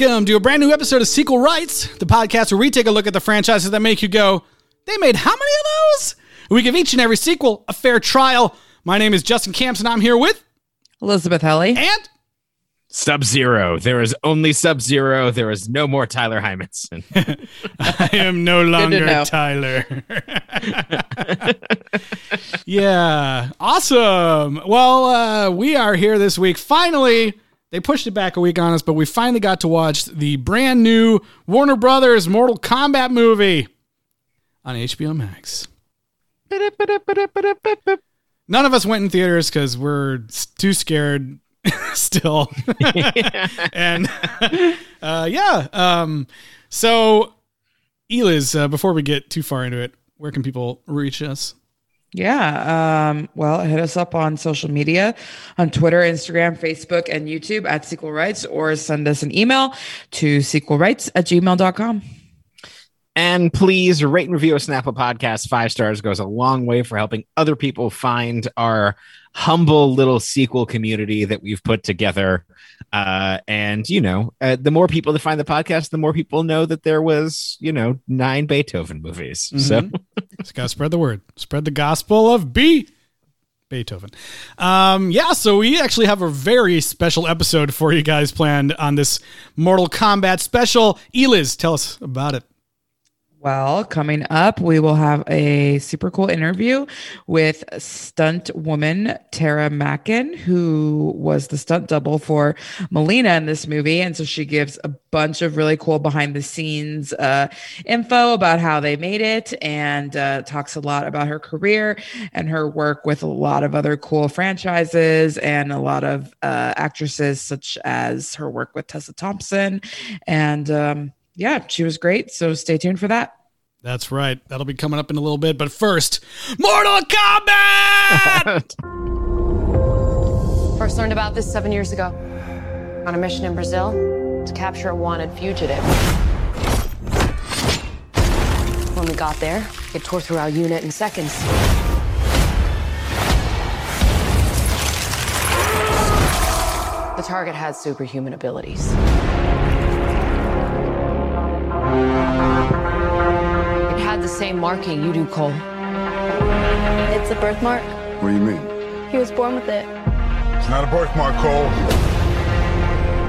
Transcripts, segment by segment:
Welcome to a brand new episode of Sequel Rights, the podcast where we take a look at the franchises that make you go, they made how many of those? We give each and every sequel a fair trial. My name is Justin Camps, and I'm here with Elizabeth Helly. and Sub Zero. There is only Sub Zero. There is no more Tyler Hymanson. I am no longer. Tyler. yeah, awesome. Well, uh, we are here this week. Finally, they pushed it back a week on us, but we finally got to watch the brand new Warner Brothers Mortal Kombat movie on HBO Max. None of us went in theaters because we're too scared still. and uh, yeah, um, so Eliz, uh, before we get too far into it, where can people reach us? Yeah. Um, well, hit us up on social media on Twitter, Instagram, Facebook, and YouTube at Sequel Rights, or send us an email to sequelrights at gmail.com. and please rate and review a Snapple podcast. Five stars goes a long way for helping other people find our humble little sequel community that we've put together. Uh, and you know, uh, the more people that find the podcast, the more people know that there was, you know, nine Beethoven movies. So Mhm. Just gotta spread the word, spread the gospel of B. Beethoven. Um, yeah, so we actually have a very special episode for you guys planned on this Mortal Kombat special. Eliz, tell us about it. Well, coming up, we will have a super cool interview with stunt woman Tara Macken, who was the stunt double for Mileena in this movie. And so she gives a bunch of really cool behind the scenes uh, info about how they made it and uh, talks a lot about her career and her work with a lot of other cool franchises and a lot of uh, actresses, such as her work with Tessa Thompson. And um, yeah, she was great. So stay tuned for that. That's right. That'll be coming up in a little bit. But first, Mortal Kombat! First learned about this seven years ago on a mission in Brazil to capture a wanted fugitive. When we got there, it tore through our unit in seconds. The target had superhuman abilities. Same marking you do, Cole. It's a birthmark. What do you mean? He was born with it. It's not a birthmark, Cole.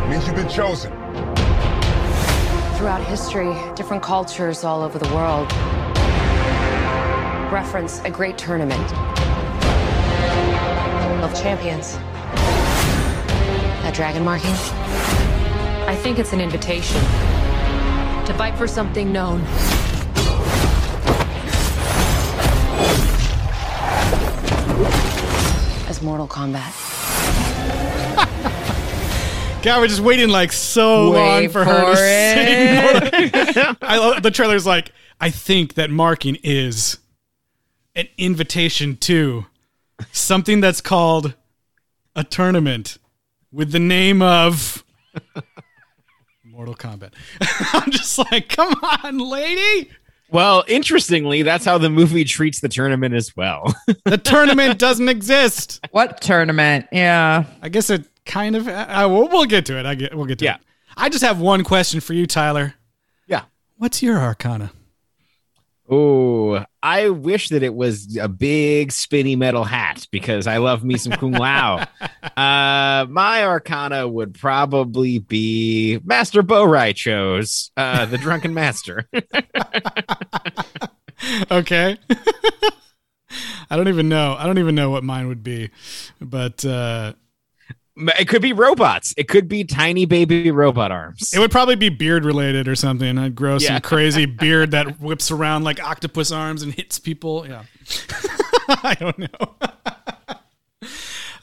It means you've been chosen. Throughout history, different cultures all over the world reference a great tournament of champions. That dragon marking? I think it's an invitation to fight for something known. Mortal Kombat. God, we're just waiting like so Wait long for, her to for it. Mortal- I love the trailer's like, I think that marking is an invitation to something that's called a tournament with the name of Mortal Kombat. I'm just like, come on, lady. Well, interestingly, that's how the movie treats the tournament as well. The tournament doesn't exist. What tournament? Yeah. I guess it kind of. I, we'll, we'll get to it. I get. We'll get to Yeah. it. I just have one question for you, Tyler. yeah. What's your Arcana? Oh, I wish that it was a big spinny metal hat because I love me some Kung Lao. uh, my Arcana would probably be Master Bo' Rai Cho, uh, the Drunken Master. okay. I don't even know. I don't even know what mine would be, but uh, it could be robots. It could be tiny baby robot arms. it would probably be beard related or something. I'd grow Yeah. some crazy beard that whips around like octopus arms and hits people. Yeah. I don't know.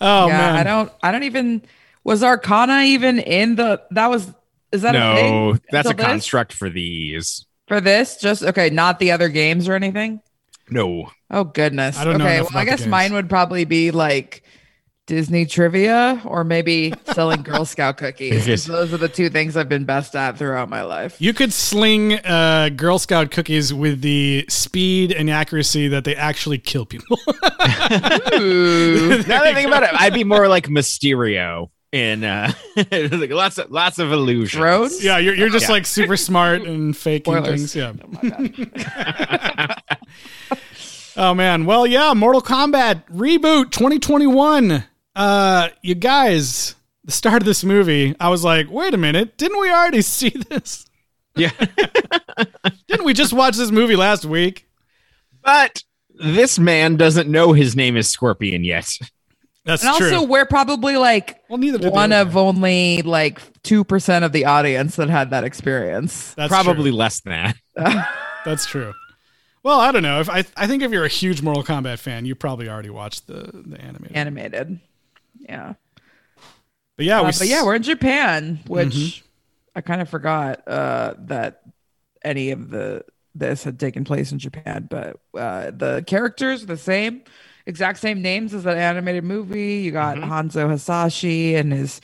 oh yeah. man. I don't I don't even was Arcana even in the that was is that a no, thing that's a this? construct for these. for this? Just okay, not the other games or anything? No. Oh goodness. I don't know okay, well I guess mine would probably be like Disney trivia or maybe selling Girl Scout cookies. Yes. Those are the two things I've been best at throughout my life. You could sling uh, Girl Scout cookies with the speed and accuracy that they actually kill people. Ooh. Now that I think about it, I'd be more like Mysterio. in uh like lots of lots of illusions. Drones? Yeah, you're you're just Yeah. like super smart and faking Spoilers. things. Yeah. Oh my God. Oh man. Well, yeah, Mortal Kombat reboot 2021. Uh you guys, the start of this movie, I was like, "Wait a minute, didn't we already see this? Yeah. Didn't we just watch this movie last week?" but this man doesn't know his name is Scorpion yet. That's and true. also, we're probably like well, neither did one of only like 2% of the audience that had that experience. That's Probably true. less than that. That's true. Well, I don't know. If I I think if you're a huge Mortal Kombat fan, you probably already watched the the animated. Animated. Yeah. but yeah, Uh, we. But yeah, we're in Japan, which Mhm. I kind of forgot uh, that any of the this had taken place in Japan. But uh, the characters are the same, exact same names as that animated movie. You got Mm-hmm. Hanzo Hasashi and his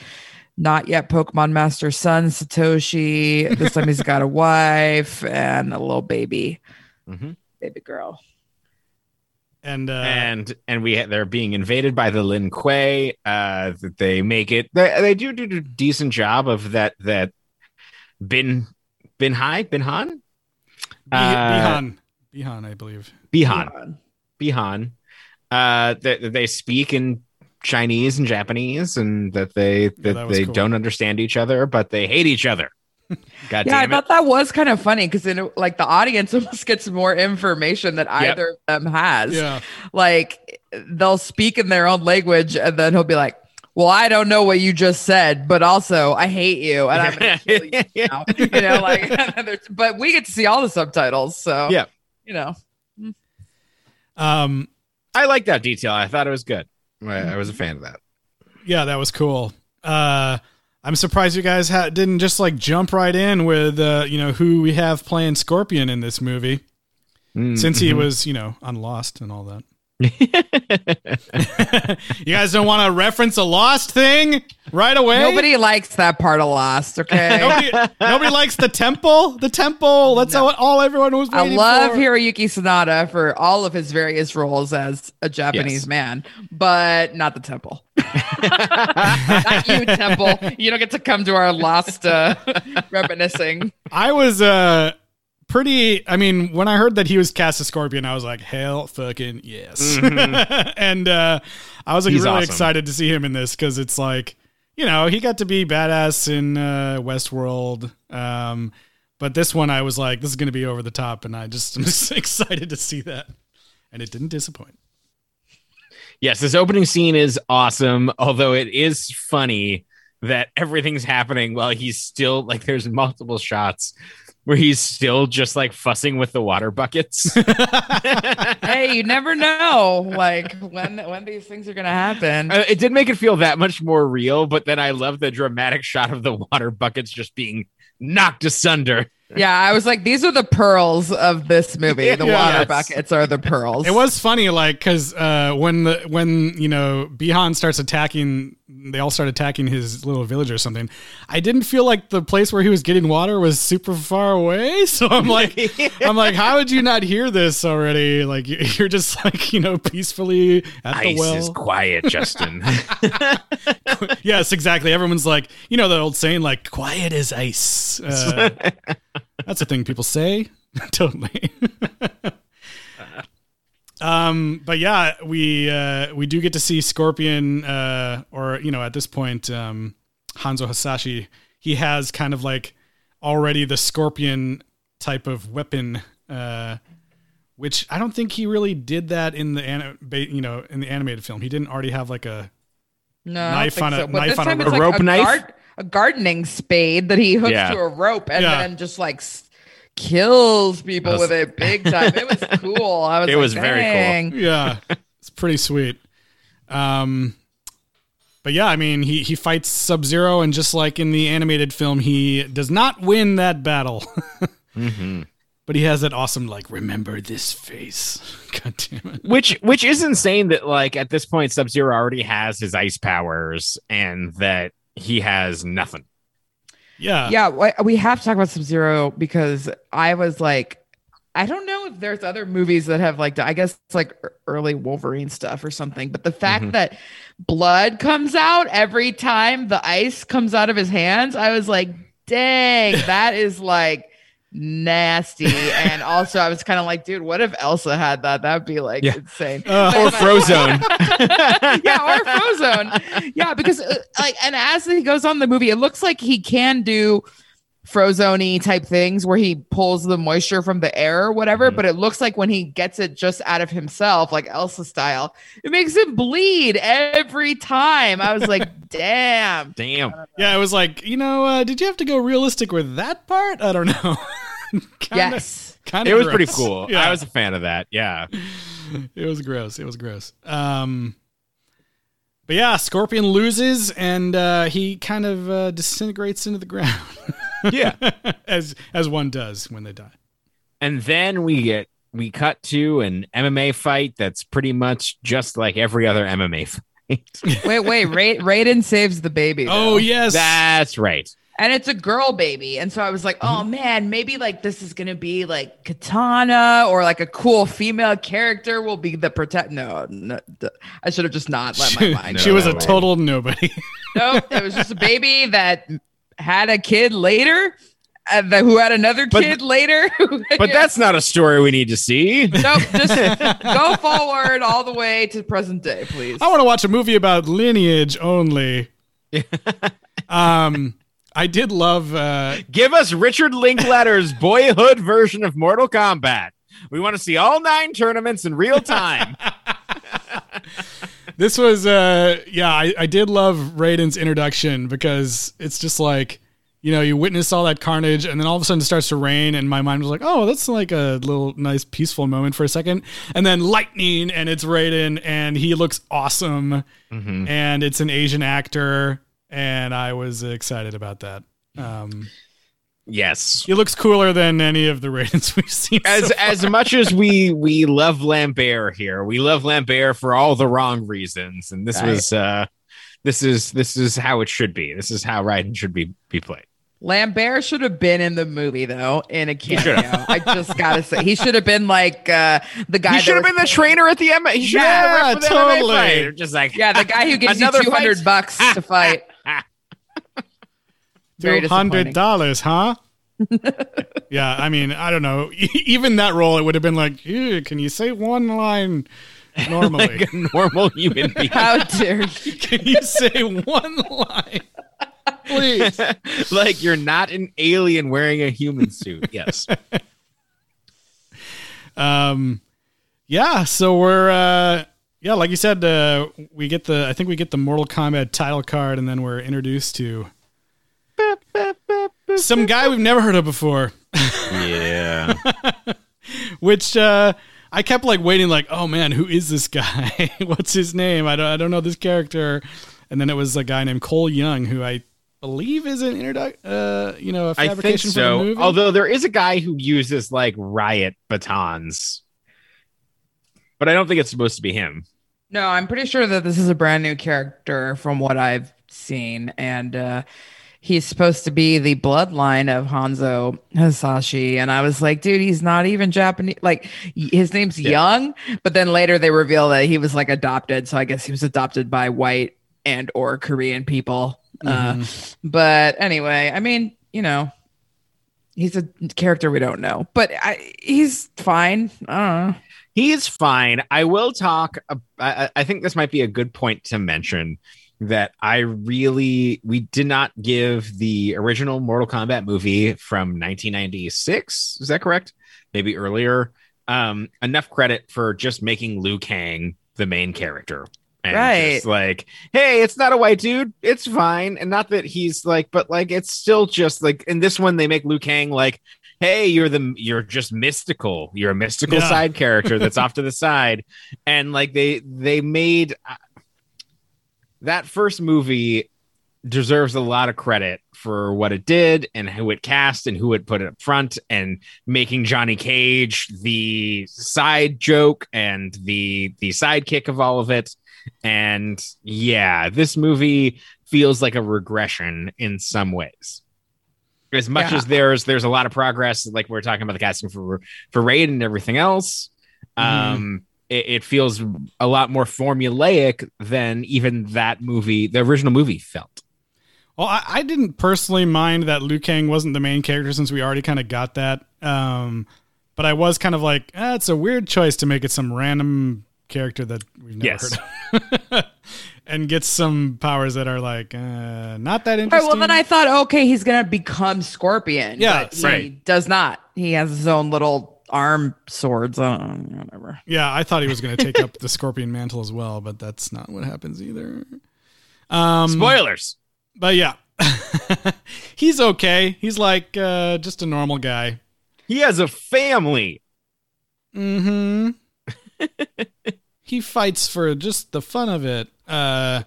not yet Pokemon Master son Satoshi. This time he's got a wife and a little baby, Mhm. baby girl. And uh, and and we they're being invaded by the Lin Kuei. Uh, that they make it. They, they do do a decent job of that. That Bin Bin Hai Bin Han Bi- uh, Bihan, Bihan, I believe. Bihan Bihan. Uh, that they speak in Chinese and Japanese, and that they that, that they cool. don't understand each other, but they hate each other. God Yeah, I damn it! thought that was kind of funny because then, like, the audience almost gets more information that either of them has. Yeah, Like, they'll speak in their own language, and then he'll be like, "Well, I don't know what you just said, but also I hate you, and I'm gonna kill you." Now. You know, like, but we get to see all the subtitles, so Yeah. you know, um, I like that detail. I thought it was good. I, I was a fan of that. yeah, that was cool. Uh, I'm surprised you guys ha- didn't just like jump right in with uh, you know who we have playing Scorpion in this movie, Mm, since he mhm. was you know on Lost and all that. you guys don't want to reference a Lost thing right away. nobody likes that part of Lost. Okay. nobody, nobody likes the temple. The temple. That's all, all everyone was I love for. Hiroyuki Sanada for all of his various roles as a Japanese Yes. man, but not the temple. not you, temple. You don't get to come to our lost uh, reminiscing. I was uh pretty I mean, when I heard that he was cast as Scorpion, I was like, hell fucking yes. and uh I was like really awesome. excited to see him in this because it's like, you know, he got to be badass in uh Westworld. Um but this one I was like, this is gonna be over the top, and I just am just excited to see that. And it didn't disappoint. Yes, this opening scene is awesome, although it is funny that everything's happening while he's still like there's multiple shots where he's still just like fussing with the water buckets. Hey, you never know, like when when these things are gonna happen. Uh, it did make it feel that much more real, but then I love the dramatic shot of the water buckets just being knocked asunder. Yeah, I was like, these are the pearls of this movie. The Yes. water buckets are the pearls. It was funny, like because uh, when the when you know Bihan starts attacking, they all start attacking his little village or something. I didn't feel like the place where he was getting water was super far away, so I'm like, I'm like, how would you not hear this already? Like you- you're just like you know peacefully at the Ice well. is quiet, Justin. yes, exactly. Everyone's like, you know, the old saying, like, quiet as ice. Uh, that's a thing people say. totally. Um, but yeah, we uh, we do get to see Scorpion, uh, or you know, at this point, um, Hanzo Hasashi. He has kind of like already the Scorpion type of weapon. Uh, which I don't think he really did that in the anim- you know in the animated film. He didn't already have like a no, knife on a- so. But knife this on a time rope. it's A like rope knife? guard- a gardening spade that he hooks Yeah. to a rope and Yeah. then just like s- kills people was- with it big time. It was cool. I was. It like, was very cool. Yeah, it's pretty sweet. Um, but yeah, I mean, he he fights Sub Zero, and just like in the animated film, he does not win that battle. hmm but he has that awesome like, remember this face. God damn it. Which which is insane that like at this point Sub Zero already has his ice powers and that he has nothing. Yeah, Yeah, we have to talk about Sub Zero because I was like, I don't know if there's other movies that have like I guess it's like early Wolverine stuff or something, but the fact Mhm. that blood comes out every time the ice comes out of his hands, I was like, dang, that is like nasty. and also I was kind of like, dude, what if Elsa had that? That'd be like Yeah. insane. Uh, or Frozone. yeah, or Frozone. Yeah, because uh, like, and as he goes on the movie, it looks like he can do Frozone type things where he pulls the moisture from the air or whatever. Mhm. But it looks like when he gets it just out of himself, like Elsa style, it makes him bleed every time. I was like, damn. Damn. yeah, it was like, you know, uh, did you have to go realistic with that part? I don't know. kinda, Yes. Kind It was pretty cool. Yeah. I was a fan of that. Yeah. it was gross. It was gross. Um, but yeah, Scorpion loses and uh, he kind of uh, disintegrates into the ground. Yeah. as as one does when they die. And then we get we cut to an MMA fight that's pretty much just like every other MMA fight. Wait, wait. Ra- Raiden saves the baby. Oh yes, That's right. and it's a girl baby and so i was like oh man maybe like this is gonna be like katana or like a cool female character will be the protect no, no d- i should have just not let my mind she go was a way. total nobody. nope it was just a baby that had a kid later uh, the, who had another But- kid later But that's not a story we need to see. nope just go forward all the way to present day please I want to watch a movie about lineage only. um, I did love. Uh, Give us Richard Linklater's boyhood version of Mortal Kombat. We want to see all nine tournaments in real time. This was uh yeah I, I did love raiden's introduction because it's just like you know you witness all that carnage and then all of a sudden it starts to rain and my mind was like oh that's like a little nice peaceful moment for a second. And then lightning and it's raiden and he looks awesome. Mhm. and it's an asian actor and i was excited about that. Um Yes. he looks cooler than any of the raidens we've seen As so as much as we we love Lambert here, we love Lambert for all the wrong reasons, and this Right. was uh this is this is how it should be. This is how Raiden should be be played. Lambert should have been in the movie though, in a should cameo. I just gotta say, he should have been like uh, the guy. He should have been the trainer at the M. He should have Yeah, been the ref for the MMA totally. fight. Just like Yeah, the guy who gives you two hundred bucks to fight. Very Two hundred dollars, huh? yeah, I mean, I don't know. Even that role, it would have been like, can you say one line normally? like a normal human being. How dare you? can you say one line, please? like you're not an alien wearing a human suit. Yes. Um, yeah. So we're, uh, yeah, like you said, uh, we get the, I think we get the Mortal Kombat title card, and then we're introduced to some guy we've never heard of before. Yeah. which uh I kept like waiting, like, oh man, who is this guy? What's his name? I don't, I don't know this character. And then it was a guy named Cole Young, who I believe is an introduction, uh, you know, a I think fabrication for the so. movie. Although there is a guy who uses like riot batons, but I don't think it's supposed to be him. No, I'm pretty sure that this is a brand new character from what I've seen, and uh, he's supposed to be the bloodline of Hanzo Hasashi. And I was like, dude, he's not even Japanese. Like his name's Young, but then later they reveal that he was like adopted. So I guess he was adopted by white and or Korean people. Uh, but anyway, I mean, you know, he's a character we don't know, but I, he's fine. I don't know. He's fine. I will talk. I, I I think this might be a good point to mention that I really we did not give the original Mortal Kombat movie from 1996. Is that correct? Maybe earlier. Um, enough credit for just making Liu Kang the main character. And Right. just like, hey, it's not a white dude. It's fine. And not that he's like, but like, it's still just like in this one, they make Liu Kang like, hey, you're the you're just mystical. You're a mystical Yeah. side character that's off to the side. And like they they made that first movie deserves a lot of credit for what it did and who it cast and who it put up front and making Johnny Cage the side joke and the the sidekick of all of it. And yeah, this movie feels like a regression in some ways. as much Yeah. as there's there's a lot of progress, like we're talking about the casting for for Raid and everything else. Um, it, it feels a lot more formulaic than even that movie, the original movie, felt. Well, I, I didn't personally mind that Liu Kang wasn't the main character since we already kind of got that. Um, but I was kind of like, eh, it's a weird choice to make it some random character that we've never Yes. heard of. and gets some powers that are like uh, not that Right, interesting. well, then I thought, okay, he's gonna become Scorpion. Yeah, but he right. does not. He has his own little arm swords. I don't know, whatever. yeah, I thought he was going to take up the scorpion mantle as well, but that's not what happens either. Um, Spoilers. but yeah, he's okay. He's like uh, just a normal guy. He has a family. Mm-hmm. he fights for just the fun of it. Uh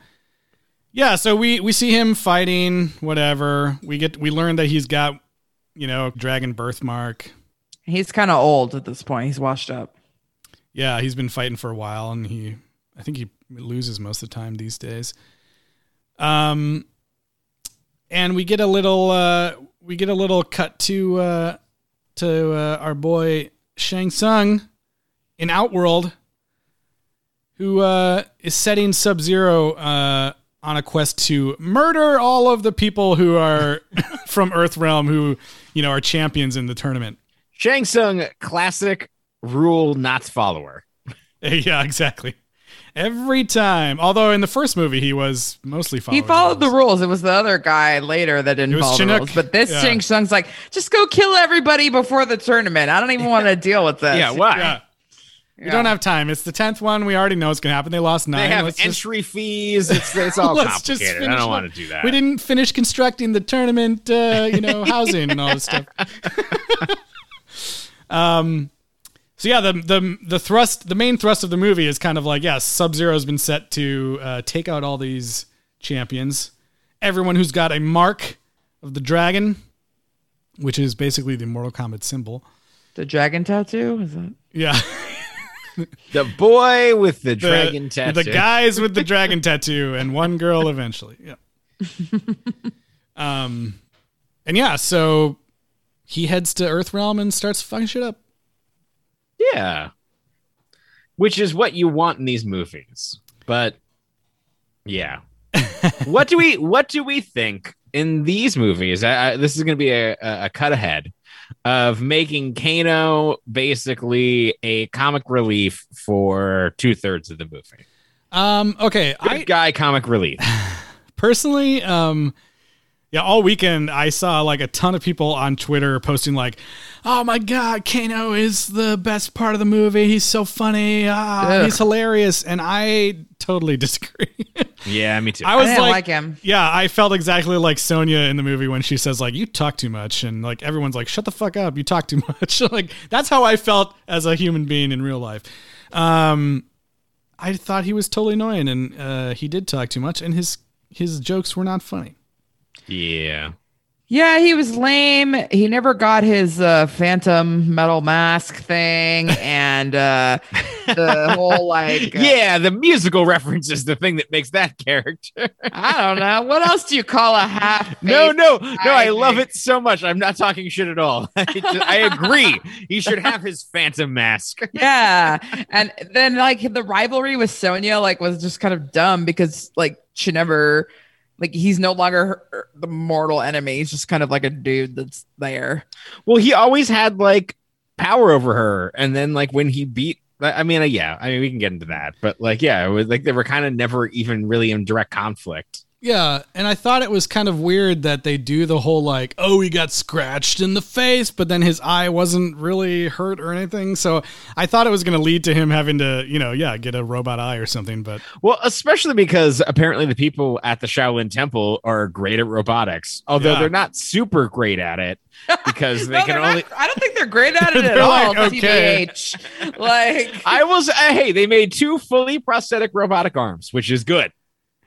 yeah, so we we see him fighting, whatever. We get we learn that he's got, you know, dragon birthmark. He's kind of old at this point. He's washed up. Yeah, he's been fighting for a while and he I think he loses most of the time these days. Um and we get a little uh we get a little cut to uh to uh, our boy Shang Tsung in Outworld who uh is setting Sub-Zero uh on a quest to murder all of the people who are from Earthrealm who, you know, are champions in the tournament. Shang Tsung, classic rule not follower. Yeah, exactly. Every time. Although in the first movie he was mostly following. he followed the rules. It was the other guy later that didn't follow Chinook. the rules. But this Yeah. Shang Tsung's like, just go kill everybody before the tournament. I don't even want to deal with this. Yeah, why? Yeah. We Yeah. don't have time. It's the tenth one. We already know it's going to happen. They lost nine. They have Let's just- entry fees. It's it's all Let's just complicated. I don't it. want to do that. We didn't finish constructing the tournament, uh, you know, housing and all this stuff. um, so yeah, the the the thrust, the main thrust of the movie is kind of like, yes, Sub Zero has been set to uh, take out all these champions, everyone who's got a mark of the dragon, which is basically the Mortal Kombat symbol. The dragon tattoo? Is that Yeah, the boy with the the, dragon tattoo. the guys with the dragon tattoo, and one girl eventually. Yeah. um, and yeah, so he heads to Earthrealm and starts fucking shit up. Yeah. Which is what you want in these movies. But yeah. what do we what do we think in these movies? I, I, this is going to be a, a, a cut ahead of making Kano basically a comic relief for two thirds of the movie. Um, okay, Good I guy comic relief. personally, um, yeah, all weekend I saw like a ton of people on Twitter posting like, "Oh my god, Kano is the best part of the movie. He's so funny. Ah, Ugh. he's hilarious." And I totally disagree. yeah, me too. I was I didn't like, like him. Yeah, I felt exactly like Sonya in the movie when she says like, "You talk too much," and like everyone's like, "Shut the fuck up! You talk too much." like that's how I felt as a human being in real life. Um, I thought he was totally annoying, and uh, he did talk too much, and his his jokes were not funny. Yeah. Yeah, he was lame. He never got his uh, phantom metal mask thing, and uh, the whole like, uh, Yeah, the musical reference is the thing that makes that character. I don't know. What else do you call a half? No, no, no. I I love it so much. I'm not talking shit at all. I, just- I agree. He should have his phantom mask. Yeah, and then like the rivalry with Sonya like was just kind of dumb because like she never. Like he's no longer her, the mortal enemy. He's just kind of like a dude that's there. Well, he always had like power over her, and then like when he beat, I mean, yeah, I mean, we can get into that, but like, yeah, it was like they were kind of never even really in direct conflict. Yeah, and I thought it was kind of weird that they do the whole like, oh, he got scratched in the face, but then his eye wasn't really hurt or anything. So I thought it was going to lead to him having to, you know, yeah, get a robot eye or something. But Well, especially because apparently the people at the Shaolin Temple are great at robotics, although Yeah. they're not super great at it because they No, can they're only. not- I don't think they're great at it at all. like, okay. TBH. Like I was, uh, hey, they made two fully prosthetic robotic arms, which is good,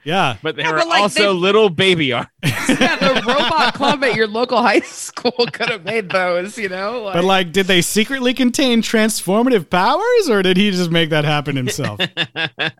yeah, but they Yeah, were but, like, also they- little baby arms. yeah, the robot club at your local high school could have made those, you know? Like, but like, did they secretly contain transformative powers, or did he just make that happen himself? I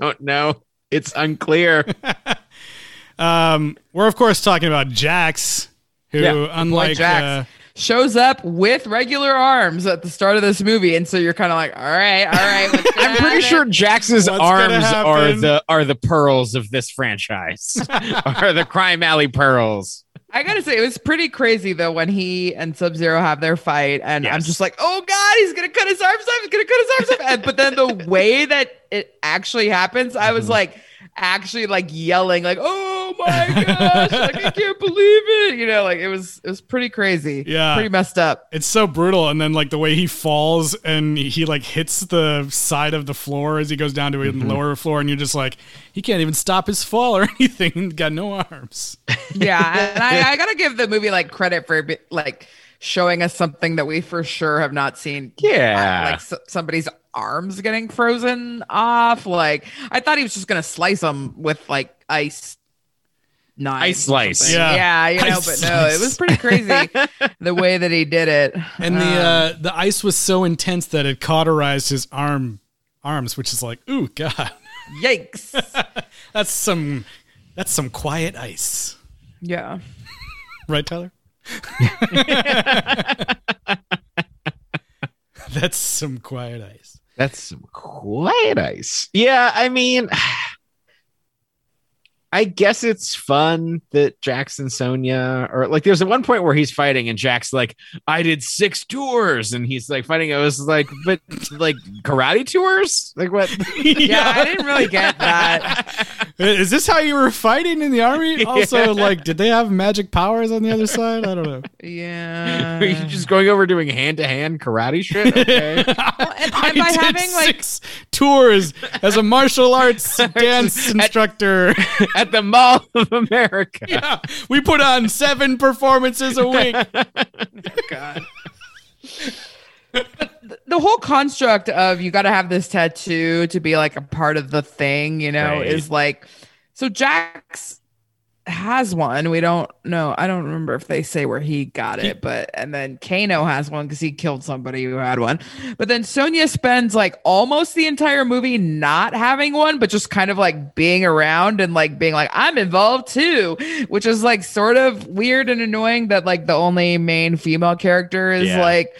don't know. It's unclear. um, we're of course talking about Jax, who, Yeah. unlike Jax uh, shows up with regular arms at the start of this movie, and so you're kind of like, all right, all right. I'm pretty happen?" sure Jax's What's arms are the are the pearls of this franchise, are the Crime Alley pearls. I gotta say, it was pretty crazy though when he and Sub Zero have their fight, and I'm just like, oh god, he's gonna cut his arms off. He's gonna cut his arms off. And, but then the way that it actually happens, I Mm-hmm. was like, actually like yelling, like, oh my gosh, like I can't believe it. You know, like it was it was pretty crazy. Yeah. pretty messed up. it's so brutal and then like the way he falls and he like hits the side of the floor as he goes down to a Mm-hmm. lower floor and you're just like he can't even stop his fall or anything He's got no arms Yeah, and I, I gotta give the movie like credit for like showing us something that we for sure have not seen. Yeah. like s- somebody's arms getting frozen off. Like I thought he was just gonna slice them with like ice. Knives Ice slice. Yeah. yeah, you know, Ice but no, it was pretty crazy the way that he did it. and the Um, uh the ice was so intense that it cauterized his arm arms which is like ooh god yikes! that's some that's some quiet ice yeah, right tyler that's some quiet ice That's some quiet ice. Yeah, I mean, I guess it's fun that Jax and Sonya or like there's a one point where he's fighting and Jack's like, I did six tours and he's like fighting. I was like, but like karate tours? Like what? yeah, I didn't really get that. Is this how you were fighting in the army? Also, like, did they have magic powers on the other side? I don't know. Yeah, Are you just going over doing hand to hand karate shit? Okay. Well, and, I and by did having like tours as a martial arts dance instructor. At the Mall of America. yeah, we put on seven performances a week. Oh, God. The whole construct of you got to have this tattoo to be like a part of the thing, you know, Right. is like so Jax has one. We don't know. I don't remember if they say where he got it, but and then Kano has one because he killed somebody who had one. But then Sonya spends like almost the entire movie not having one, but just kind of like being around and like being like, I'm involved too, which is like sort of weird and annoying that like the only main female character is Yeah. like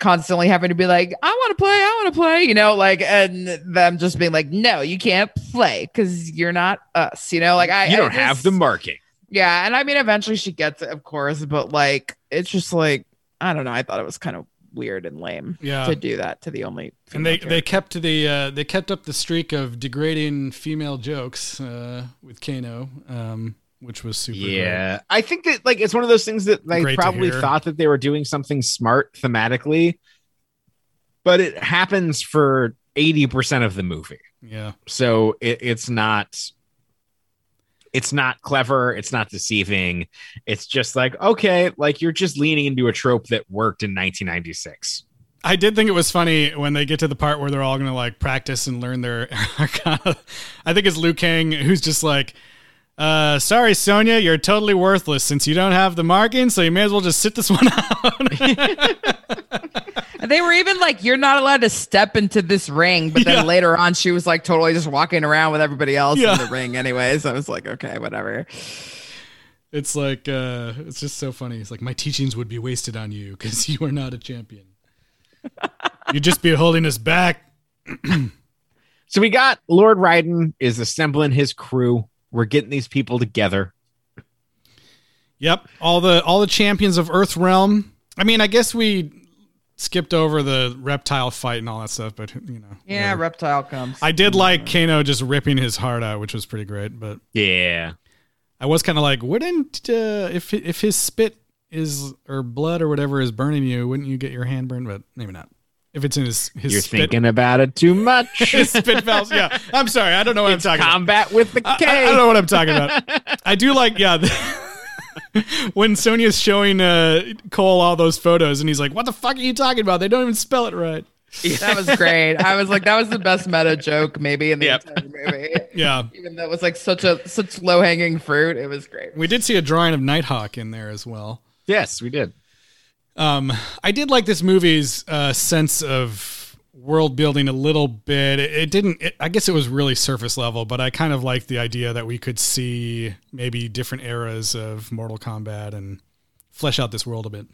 constantly having to be like, I want to play, I want to play, you know, like, and them just being like, no, you can't play because you're not us, you know, like I You don't have just- the marking. yeah, and I mean, eventually she gets it, of course, but like, it's just like I don't know. I thought it was kind of weird and lame Yeah. to do that to the only. And they, female they character. kept the uh, they kept up the streak of degrading female jokes uh, with Kano, um, which was super. great. Yeah, I think that like it's one of those things that they Great probably thought that they were doing something smart thematically, but it happens for eighty percent of the movie. yeah. So it, it's not. It's not clever. It's not deceiving. It's just like okay, like you're just leaning into a trope that worked in 1996. I did think it was funny when they get to the part where they're all gonna like practice and learn their arcana. I think it's Liu Kang who's just like, uh, sorry, Sonya, you're totally worthless since you don't have the marking, so you may as well just sit this one out. And they were even like, "You're not allowed to step into this ring," but then Yeah. later on, she was like totally just walking around with everybody else Yeah. in the ring, anyways. I was like, okay, whatever. it's like, uh, it's just so funny. It's like my teachings would be wasted on you because you are not a champion. You'd just be holding us back. So we got Lord Raiden is assembling his crew. We're getting these people together. Yep, all the all the champions of Earth Realm. I mean, I guess we skipped over the reptile fight and all that stuff, but you know. Yeah, whatever. reptile comes. I did like Kano just ripping his heart out, which was pretty great. But Yeah. I was kind of like, wouldn't uh, if if his spit is or blood or whatever is burning you, wouldn't you get your hand burned? But maybe not. If it's in his his You're spit, thinking about it too much. his spit valves. Yeah, I'm sorry, I don't know what it's I'm talking about. combat with the I, K. I- I don't know what I'm talking about. I do like, yeah. the- when Sonya's showing uh, Cole all those photos, and he's like, "What the fuck are you talking about? They don't even spell it right." that was great. I was like, that was the best meta joke maybe in the Yep. entire movie. Yeah, Even though it was like such a such low hanging fruit, it was great. we did see a drawing of Nighthawk in there as well. yes, we did. Um, I did like this movie's uh, sense of world building a little bit. It, it didn't. It, I guess it was really surface level, but I kind of liked the idea that we could see maybe different eras of Mortal Kombat and flesh out this world a bit.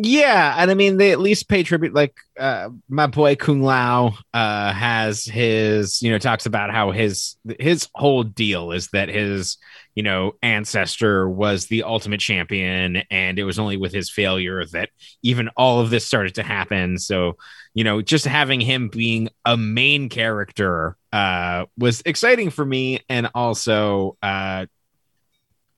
Yeah, and I mean they at least pay tribute. Like uh, my boy Kung Lao uh, has his, you know, talks about how his his whole deal is that his, you know, ancestor was the ultimate champion, and it was only with his failure that even all of this started to happen. So, you know, just having him being a main character uh, was exciting for me, and also uh,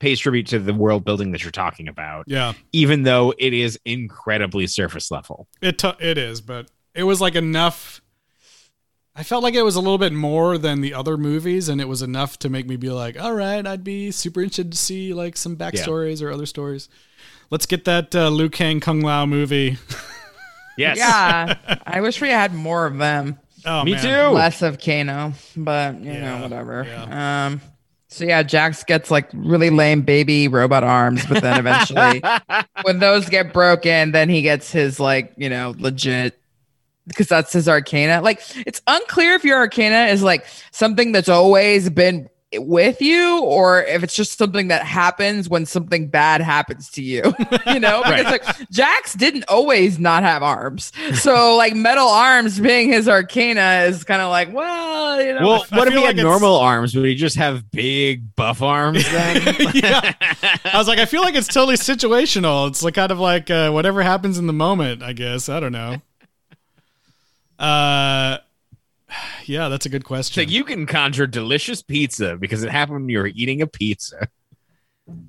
pays tribute to the world building that you're talking about Yeah, even though it is incredibly surface level. it t- it is, but it was like enough. I felt like it was a little bit more than the other movies, and it was enough to make me be like, "All right, I'd be super interested to see like some backstories or other stories." Let's get that uh, Liu Kang Kung Lao movie. Yes. Yeah, I wish we had more of them. Oh, Me man. too. less of Kano, but you Yeah, know, whatever. yeah. Um, so yeah, Jax gets like really lame baby robot arms, but then eventually, when those get broken, then he gets his like you know legit because that's his Arcana. Like it's unclear if your Arcana is like something that's always been with you or if it's just something that happens when something bad happens to you you know because like jax didn't always not have arms so like metal arms being his arcana is kind of like well you know Well, what if he like had normal arms? Would he just have big buff arms then? yeah. I was like, I feel like it's totally situational. It's like kind of like uh, whatever happens in the moment, I guess. I don't know. Uh, yeah, that's a good so question. you can conjure delicious pizza because it happened when you were eating a pizza.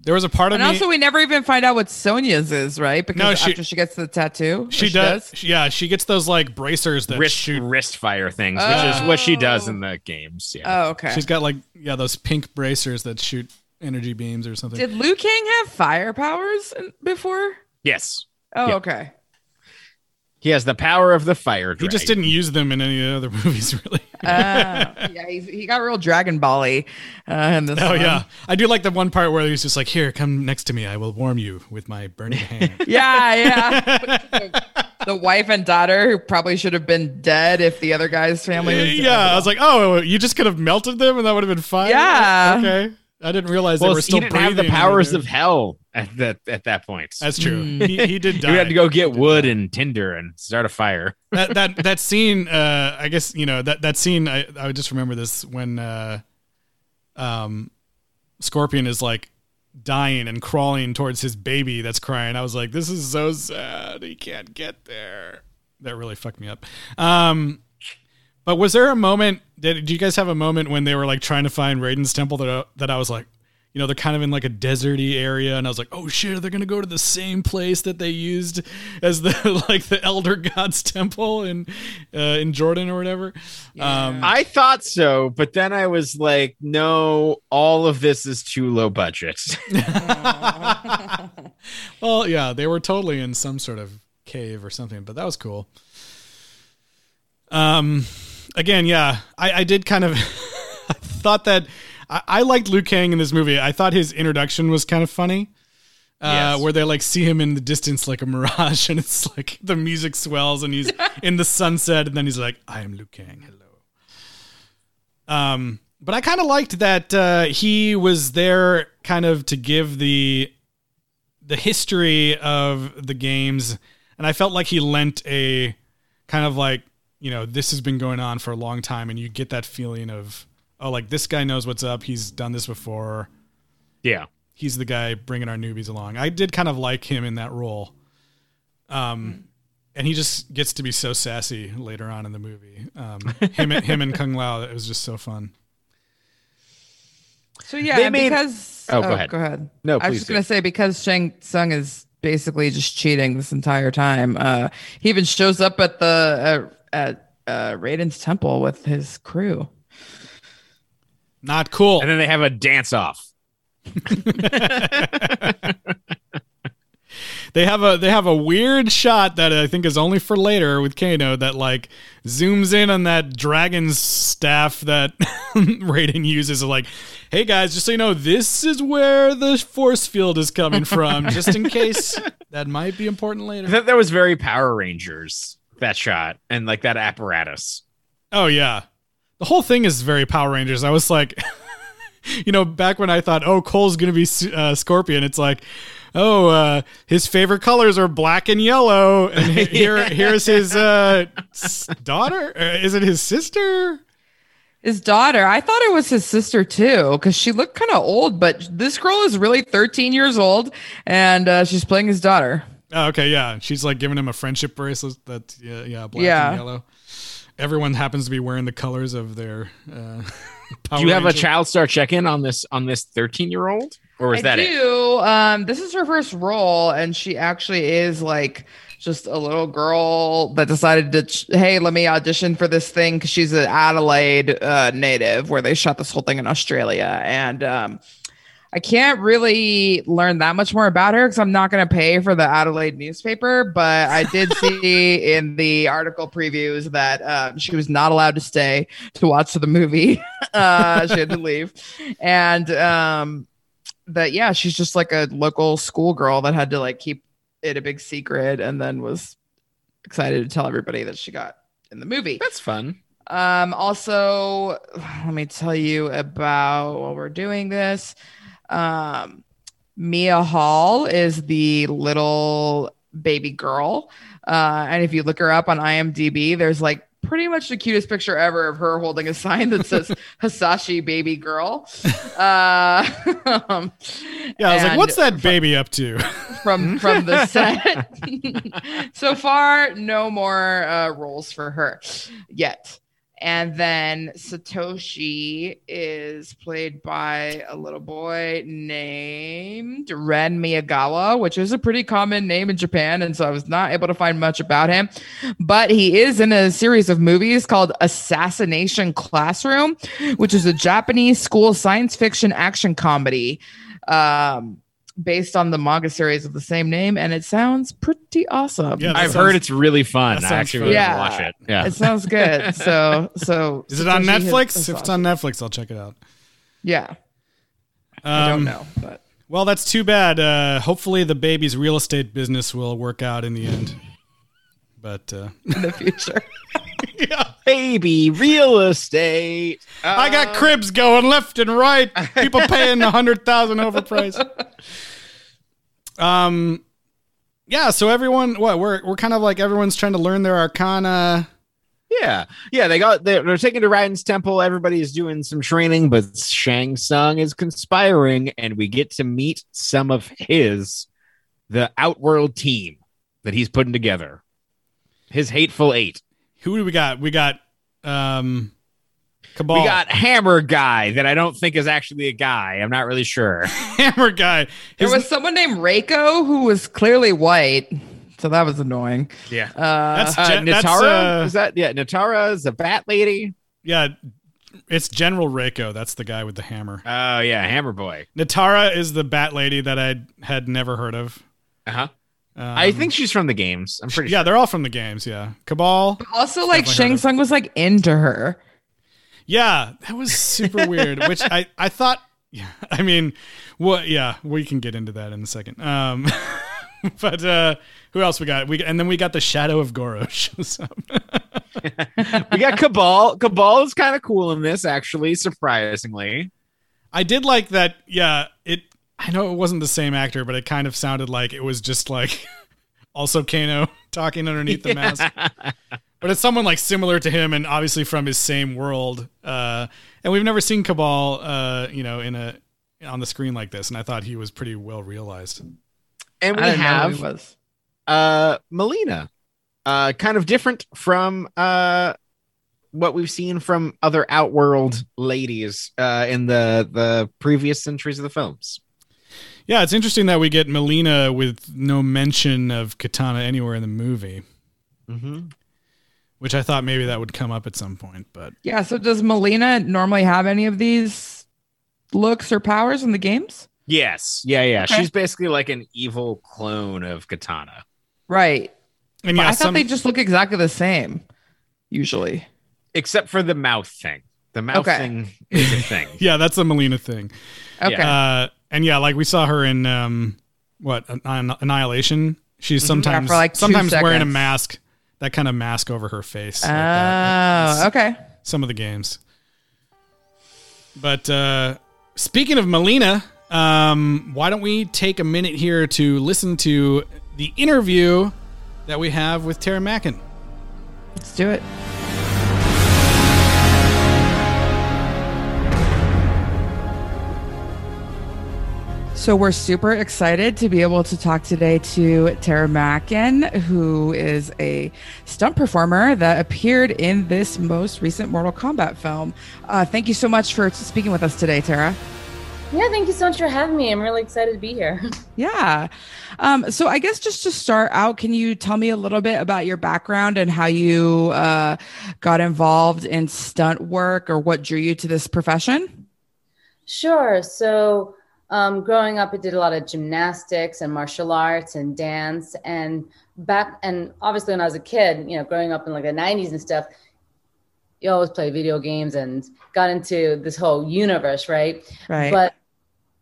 there was a part of it. and me. also we never even find out what sonya's is right because No, she- after she gets the tattoo she or does, Yeah, she gets those like bracers that wrist shoot. wrist fire things, which is what she does Oh. in the games. Yeah. oh okay She's got like yeah those pink bracers that shoot energy beams or something. did liu kang have fire powers before yes. oh Yeah. okay He has the power of the fire he just didn't use them in any of the other movies, really. uh, yeah he, he got real dragon bally uh in this Oh one. yeah, I do like the one part where he's just like, "Here, come next to me. I will warm you with my burning hand." Yeah, yeah. the, the wife and daughter who probably should have been dead if the other guy's family was dead. yeah, I was like, "Oh, you just could have melted them, and that would have been fine." Yeah. okay. I didn't realize well, they were still he didn't have the powers of hell at that at that point. That's true. Mm. He, he did die. you had to go get wood and tinder and start a fire. that that that scene. Uh, I guess you know that that scene. I I would just remember this when uh, um, Scorpion is like dying and crawling towards his baby that's crying. I was like, this is so sad. He can't get there. That really fucked me up. Um, but was there a moment? Did, did you guys have a moment when they were like trying to find Raiden's temple that I, that I was like, you know, they're kind of in like a deserty area, and I was like, oh shit, they're gonna go to the same place that they used as the like the Elder Gods temple in uh, in Jordan or whatever. Um, I thought so, but then I was like, no, all of this is too low budget. well, yeah, they were totally in some sort of cave or something, but that was cool. Um, again, yeah, I, I did kind of I thought that I, I liked Liu Kang in this movie. I thought his introduction was kind of funny. Uh, Yes. Where they like see him in the distance like a mirage, and it's like the music swells, and he's in the sunset, and then he's like, "I am Liu Kang, hello." Um, but I kind of liked that uh, he was there, kind of to give the the history of the games, and I felt like he lent a kind of like you know this has been going on for a long time, and you get that feeling of oh, like this guy knows what's up. He's done this before. yeah. He's the guy bringing our newbies along. I did kind of like him in that role. Um, and he just gets to be so sassy later on in the movie. Um, him, and- him and Kung Lao, it was just so fun. So yeah, They made- because Oh, go ahead. Go ahead. No, I was just do. gonna say because Shang Tsung is basically just cheating this entire time. Uh, he even shows up at the uh, at uh, Raiden's temple with his crew. Not cool. And then they have a dance off. they have a they have a weird shot that I think is only for later with Kano that like zooms in on that dragon's staff that Raiden uses. Like, hey guys, just so you know, this is where the force field is coming from, just in case that might be important later. thought that was very Power Rangers, that shot, and like that apparatus. Oh yeah, the whole thing is very Power Rangers. I was like, you know, back when I thought, oh, Cole's gonna be uh, Scorpion, it's like, oh, uh, his favorite colors are black and yellow, and he- here here's his uh, daughter. Uh, is it his sister? His daughter. I thought it was his sister too, because she looked kind of old, but this girl is really 13 years old, and uh, she's playing his daughter. Oh, okay, yeah, she's like giving him a friendship bracelet. That's yeah, yeah, black Yeah. and yellow. Everyone happens to be wearing the colors of their. Uh, Power Do you have a child star check in on this on this 13 year old, or was I that it? do. Um, this is her first role, and she actually is like just a little girl that decided to, ch- hey, let me audition for this thing because she's an Adelaide uh, native, where they shot this whole thing in Australia, and um, I can't really learn that much more about her because I'm not going to pay for the Adelaide newspaper. But I did see in the article previews that um, she was not allowed to stay to watch the movie. uh, she had to leave, and um, that yeah, she's just like a local schoolgirl that had to like keep it a big secret, and then was excited to tell everybody that she got in the movie. That's fun. Um, also, let me tell you about while we're doing this. Um, Mia Hall is the little baby girl. Uh, and if you look her up on IMDb, there's like pretty much the cutest picture ever of her holding a sign that says Hasashi baby girl. Uh, um, Yeah, I was like, what's that baby up to? from from the set. so far, no more uh, roles for her yet. And then Satoshi is played by a little boy named Ren Miyagawa, which is a pretty common name in Japan. And so I was not able to find much about him. But he is in a series of movies called Assassination Classroom, which is a Japanese school science fiction action comedy. Um, based on the manga series of the same name, and it sounds pretty awesome. Yeah, I've sounds- heard it's really fun. I sounds actually fun. really Yeah. watch it. Yeah. It sounds good. So, so Is it on Netflix? has If it's awesome. on Netflix, I'll check it out. yeah, I don't Um, know, but Well, that's too bad. Uh, hopefully, the baby's real estate business will work out in the end. But uh, in the future, yeah, Baby real estate. I Uh, got cribs going left and right. People paying a hundred thousand overpriced. Um, yeah. So everyone, what we're we're kind of like everyone's trying to learn their arcana. Yeah, yeah. They got they're, they're taken to Raiden's temple. Everybody is doing some training, but Shang Tsung is conspiring, and we get to meet some of his the Outworld team that he's putting together. His hateful eight. Who do we got? We got um, Kabal. We got Hammer guy that I don't think is actually a guy. I'm not really sure. Hammer guy. there His- was someone named Reiko who was clearly white, so that was annoying. Yeah. Uh, That's Uh, Gen- that's, Nitara uh, is that? Yeah, Nitara is a bat lady. yeah. It's General Reiko. That's the guy with the hammer. Oh yeah, Hammer boy. Nitara is the bat lady that I had never heard of. Uh huh. Um, I think she's from the games. I'm pretty yeah, sure. they're all from the games. Yeah, Kabal. also, like Definitely Shang of. Tsung was like into her. Yeah, that was super weird. Which I I thought. Yeah, I mean, what? Yeah, we can get into that in a second. Um, but uh, who else we got? We and then we got the Shadow of Goro shows up. we got Kabal. Kabal is kind of cool in this, actually, surprisingly. I did like that. Yeah, it. I know it wasn't the same actor, but it kind of sounded like it was just like also Kano talking underneath the mask. But it's someone like similar to him and obviously from his same world. Uh, and we've never seen Kabal, uh, you know, in a on the screen like this. And I thought he was pretty well realized. And we I didn't know who have he uh Mileena. Uh kind of different from uh what we've seen from other outworld ladies uh in the the previous centuries of the films. Yeah, it's interesting that we get Mileena with no mention of Katana anywhere in the movie, Mm-hmm. which I thought maybe that would come up at some point. But Yeah. So does Mileena normally have any of these looks or powers in the games? Yes. Yeah, yeah. Okay. She's basically like an evil clone of Katana. Right. and yeah, I thought some, they just look exactly the same. Usually. Except for the mouth thing. The mouth Okay. thing is a thing. yeah, that's a Mileena thing. Okay. Uh, and yeah, like we saw her in um, what Annihilation. She's sometimes for, like, sometimes wearing a mask, that kind of mask over her face. like Oh, that. okay. Some of the games. But uh, speaking of Mileena, um, why don't we take a minute here to listen to the interview that we have with Tara Macken? Let's do it. So we're super excited to be able to talk today to Tara Macken, who is a stunt performer that appeared in this most recent Mortal Kombat film. Uh, thank you so much for speaking with us today, Tara. Yeah, thank you so much for having me. I'm really excited to be here. Yeah. Um, so I guess just to start out, can you tell me a little bit about your background and how you uh, got involved in stunt work or what drew you to this profession? Sure. So, um, growing up, I did a lot of gymnastics and martial arts and dance. And back, and obviously, when I was a kid, you know, growing up in like the 90s and stuff, you always play video games and got into this whole universe, right? Right. But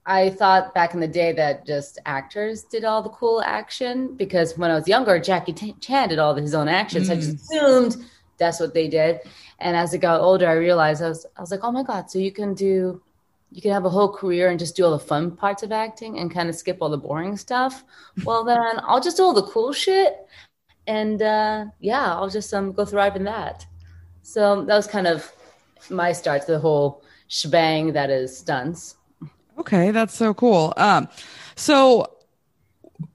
I thought back in the day that just actors did all the cool action because when I was younger, Jackie Chan did all his own action. So I just assumed that's what they did. And as I got older, I realized I was, I was like, oh my God, so you can do, you can have a whole career and just do all the fun parts of acting and kind of skip all the boring stuff. Well, then I'll just do all the cool shit. And uh, yeah, I'll just um, go thrive in that. So that was kind of my start to the whole shebang that is stunts. Okay, that's so cool. Um, so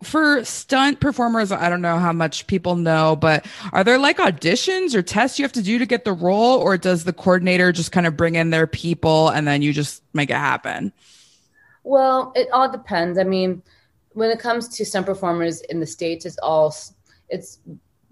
for stunt performers, I don't know how much people know, but are there like auditions or tests you have to do to get the role, or does the coordinator just kind of bring in their people and then you just make it happen? Well, it all depends. I mean, when it comes to stunt performers in the states, it's all it's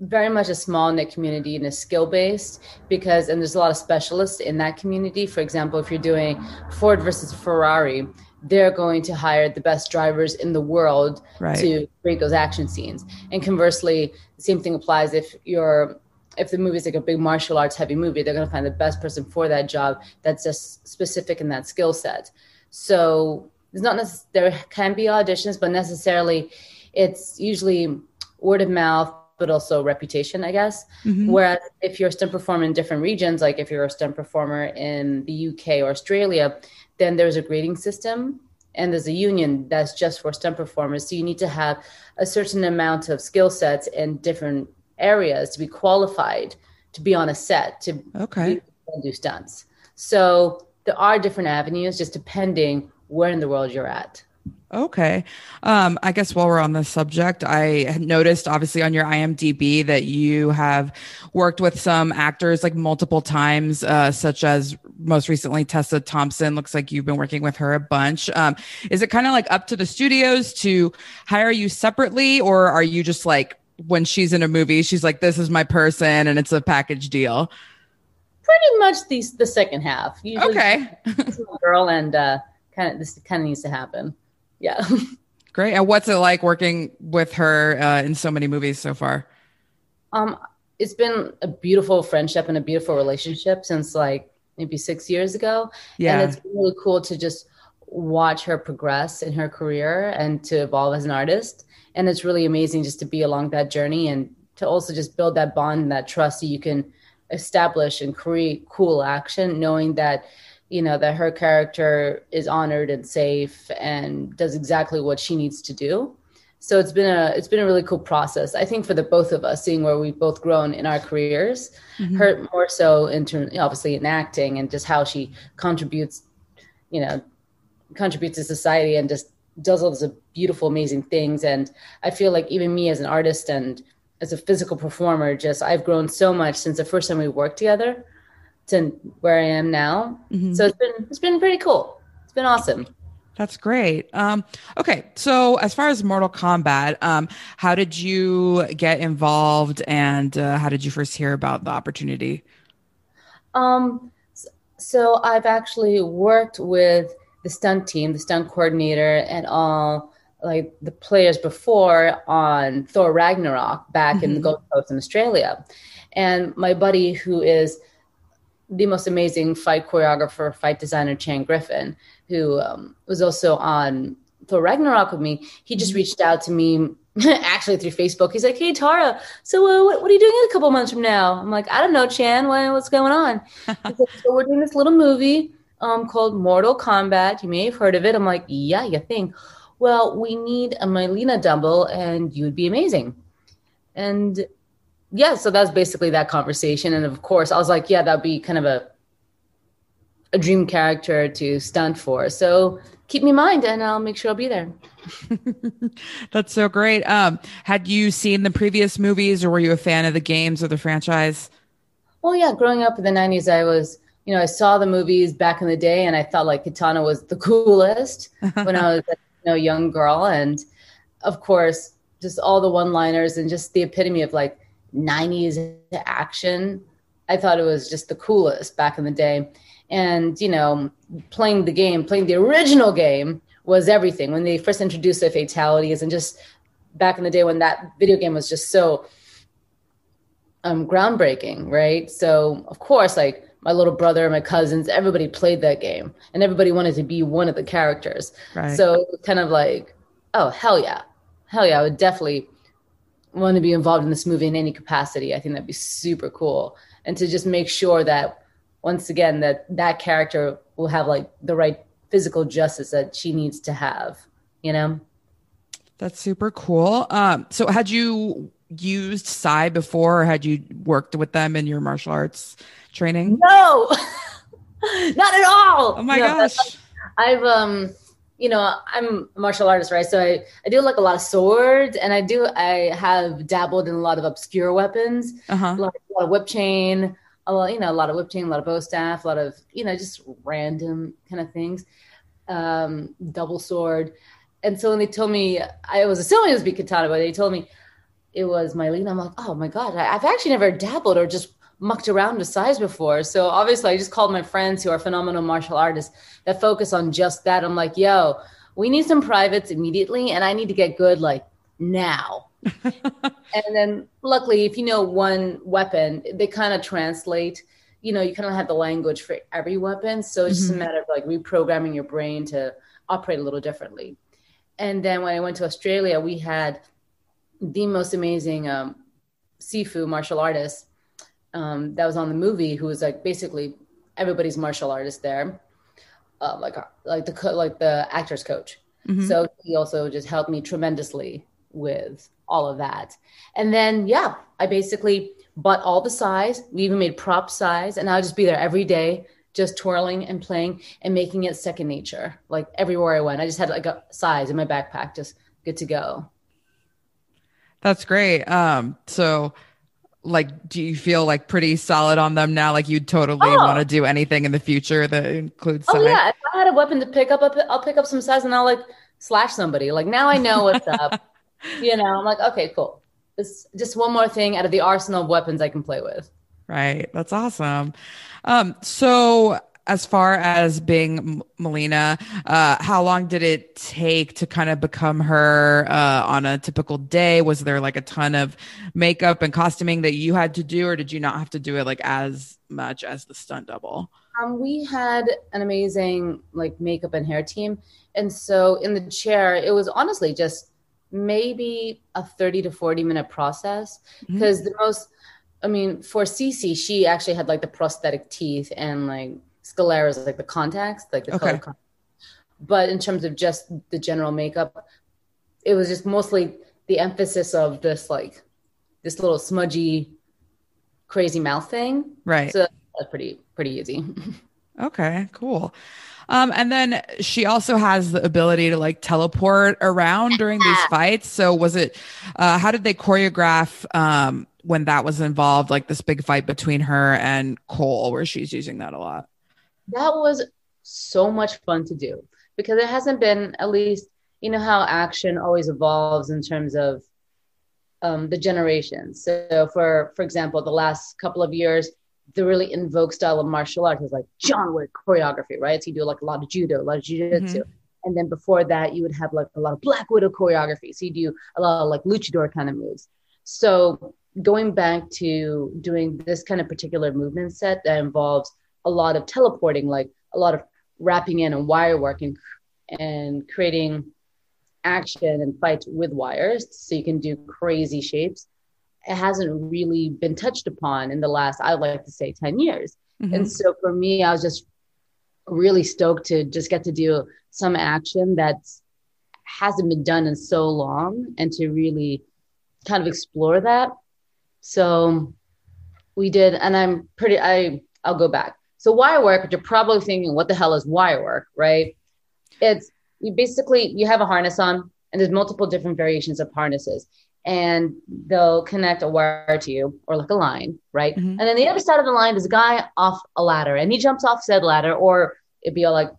very much a small knit community and is skill based because and there's a lot of specialists in that community. For example, if you're doing Ford versus Ferrari, they're going to hire the best drivers in the world Right. to create those action scenes. And conversely, the same thing applies if you're if the movie is like a big martial arts heavy movie, they're going to find the best person for that job that's just specific in that skill set. So there's not necess- there can be auditions, but necessarily it's usually word of mouth, but also reputation, I guess. Mm-hmm. Whereas if you're a stunt performer in different regions, like if you're a stunt performer in the UK or Australia, then there's a grading system and there's a union that's just for stunt performers. So you need to have a certain amount of skill sets in different areas to be qualified to be on a set to Okay. do stunts. So there are different avenues, just depending where in the world you're at. Okay. Um, I guess while we're on the subject, I noticed obviously on your IMDb that you have worked with some actors like multiple times, uh, such as most recently Tessa Thompson. Looks like you've been working with her a bunch. Um, is it kind of like up to the studios to hire you separately, or are you just like when she's in a movie, she's like, this is my person and it's a package deal? Pretty much the the second half. Usually Okay. girl and uh, kind of this kind of needs to happen. Yeah. Great. And what's it like working with her uh, in so many movies so far? Um, it's been a beautiful friendship and a beautiful relationship since like maybe six years ago. Yeah. And it's really cool to just watch her progress in her career and to evolve as an artist. And it's really amazing just to be along that journey and to also just build that bond and that trust that you can establish and create cool action, knowing that you know that her character is honored and safe and does exactly what she needs to do. So it's been a it's been a really cool process i think for the both of us seeing where we've both grown in our careers. Mm-hmm. Her more so in term, obviously in acting and just how she contributes you know contributes to society and just does all those beautiful amazing things. And i feel like even me as an artist and as a physical performer just i've grown so much since the first time we worked together to where i am now so it's been it's been pretty cool it's been awesome That's great. Um, okay, so as far as Mortal Kombat, um, how did you get involved, and uh, how did you first hear about the opportunity? Um, so I've actually worked with the stunt team, the stunt coordinator, and all like the players before on Thor Ragnarok back in the Gold Coast in Australia. And my buddy, who is the most amazing fight choreographer, fight designer, Chan Griffin, who um, was also on Thor Ragnarok with me, he just reached out to me actually through Facebook. He's like, "Hey Tara, so uh, what, what are you doing in a couple months from now?" I'm like, "I don't know, Chan. What, what's going on?" He's like, "So we're doing this little movie um, called Mortal Kombat. You may have heard of it. I'm like, yeah, you think? Well, we need a Mileena Dumble, and you'd be amazing. And yeah, so that's basically that conversation. And of course, I was like, yeah, that'd be kind of a a dream character to stunt for. So keep me in mind, and I'll make sure I'll be there. That's so great. Um, had you seen the previous movies, or were you a fan of the games or the franchise? Well, yeah, growing up in the '90s, I was, you know, I saw the movies back in the day, and I thought like Katana was the coolest when I was a you know, young girl, and of course, just all the one-liners and just the epitome of like '90s action. I thought it was just the coolest back in the day, and you know, playing the game, playing the original game was everything when they first introduced the fatalities and just back in the day when that video game was just so um, groundbreaking, right? So of course, like my little brother, my cousins, everybody played that game, and everybody wanted to be one of the characters. Right. So kind of like, oh hell yeah, hell yeah, I would definitely want to be involved in this movie in any capacity. I think that'd be super cool, and to just make sure that once again that that character will have like the right physical justice that she needs to have. You know. That's super cool. Um, so had you used sai before or had you worked with them in your martial arts training? No, not at all. Oh my No, gosh. I've um, you know, I'm a martial artist, right? So I I do like a lot of swords, and I do I have dabbled in a lot of obscure weapons, Uh-huh. a lot, a lot of whip chain, a lot, you know, a lot of whip chain, a lot of bow staff, a lot of you know, just random kind of things, um, double sword. And so when they told me, I was assuming it was be katana, but they told me it was Mileena. I'm like, oh my god, I, I've actually never dabbled or just mucked around with sais before. So obviously, I just called my friends who are phenomenal martial artists that focus on just that. I'm like, yo, we need some privates immediately, and I need to get good like now. and then, luckily, if you know one weapon, they kind of translate. You know, you kind of have the language for every weapon, so it's just a Mhm. matter of like reprogramming your brain to operate a little differently. And then when I went to Australia, we had the most amazing um, Sifu martial artist um, that was on the movie, who was like basically everybody's martial artist there, um, like like the co- like the actor's coach. Mhm. So he also just helped me tremendously with all of that. And then yeah, I basically bought all the sais. We even made prop sais, and I'll just be there every day, just twirling and playing and making it second nature. Like everywhere I went, I just had like a sais in my backpack, just good to go. That's great. Um, so like do you feel like pretty solid on them now? Like you'd totally Oh. want to do anything in the future that includes Oh sai? yeah, if I had a weapon to pick up, I'll pick up some sais and I'll like slash somebody. Like now I know what's up. You know, I'm like, okay, cool. It's just one more thing out of the arsenal of weapons I can play with. Right. That's awesome. Um, so as far as being Mileena, uh, how long did it take to kind of become her uh, on a typical day? Was there like a ton of makeup and costuming that you had to do, or did you not have to do it like as much as the stunt double? Um, we had an amazing like makeup and hair team, and so in the chair, it was honestly just maybe a thirty to forty minute process because the most, I mean, for Sisi, she actually had like the prosthetic teeth and like sclera's like the contacts, like the Okay. color. But in terms of just the general makeup, it was just mostly the emphasis of this like this little smudgy, crazy mouth thing. Right. So that's pretty pretty easy. Okay, cool. Um, and then she also has the ability to like teleport around during these fights. So was it, uh, how did they choreograph, um, when that was involved, like this big fight between her and Cole, where she's using that a lot? That was so much fun to do because it hasn't been at least you know how action always evolves in terms of um, the generations. So for for example the last couple of years the really in vogue style of martial arts is like john wick choreography right? So you do like a lot of judo a lot of jiu-jitsu. And then before that you would have like a lot of black widow choreography. So you do a lot of like luchador kind of moves. So going back to doing this kind of particular movement set that involves a lot of teleporting, like a lot of wrapping in and wire work and, and creating action and fights with wires so you can do crazy shapes. It hasn't really been touched upon in the last, I like to say, 10 years. Mhm. And so for me, I was just really stoked to just get to do some action that's hasn't been done in so long and to really kind of explore that. So we did, and I'm pretty I I'll go back. So wire work, you're probably thinking, what the hell is wire work, right? It's you basically you have a harness on and there's multiple different variations of harnesses and they'll connect a wire to you or like a line, right? Mhm. And then the other side of the line is a guy off a ladder and he jumps off said ladder or it'd be all like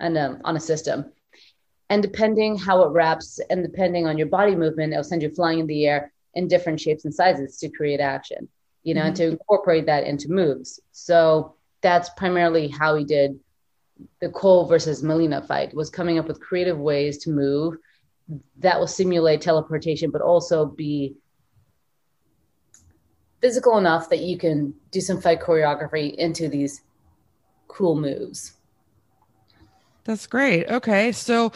on a, on a system. And depending how it wraps and depending on your body movement, it'll send you flying in the air in different shapes and sizes to create action, you know, and to incorporate that into moves. So that's primarily how he did the Cole versus Mileena fight was coming up with creative ways to move that will simulate teleportation, but also be physical enough that you can do some fight choreography into these cool moves. That's great. Okay. So,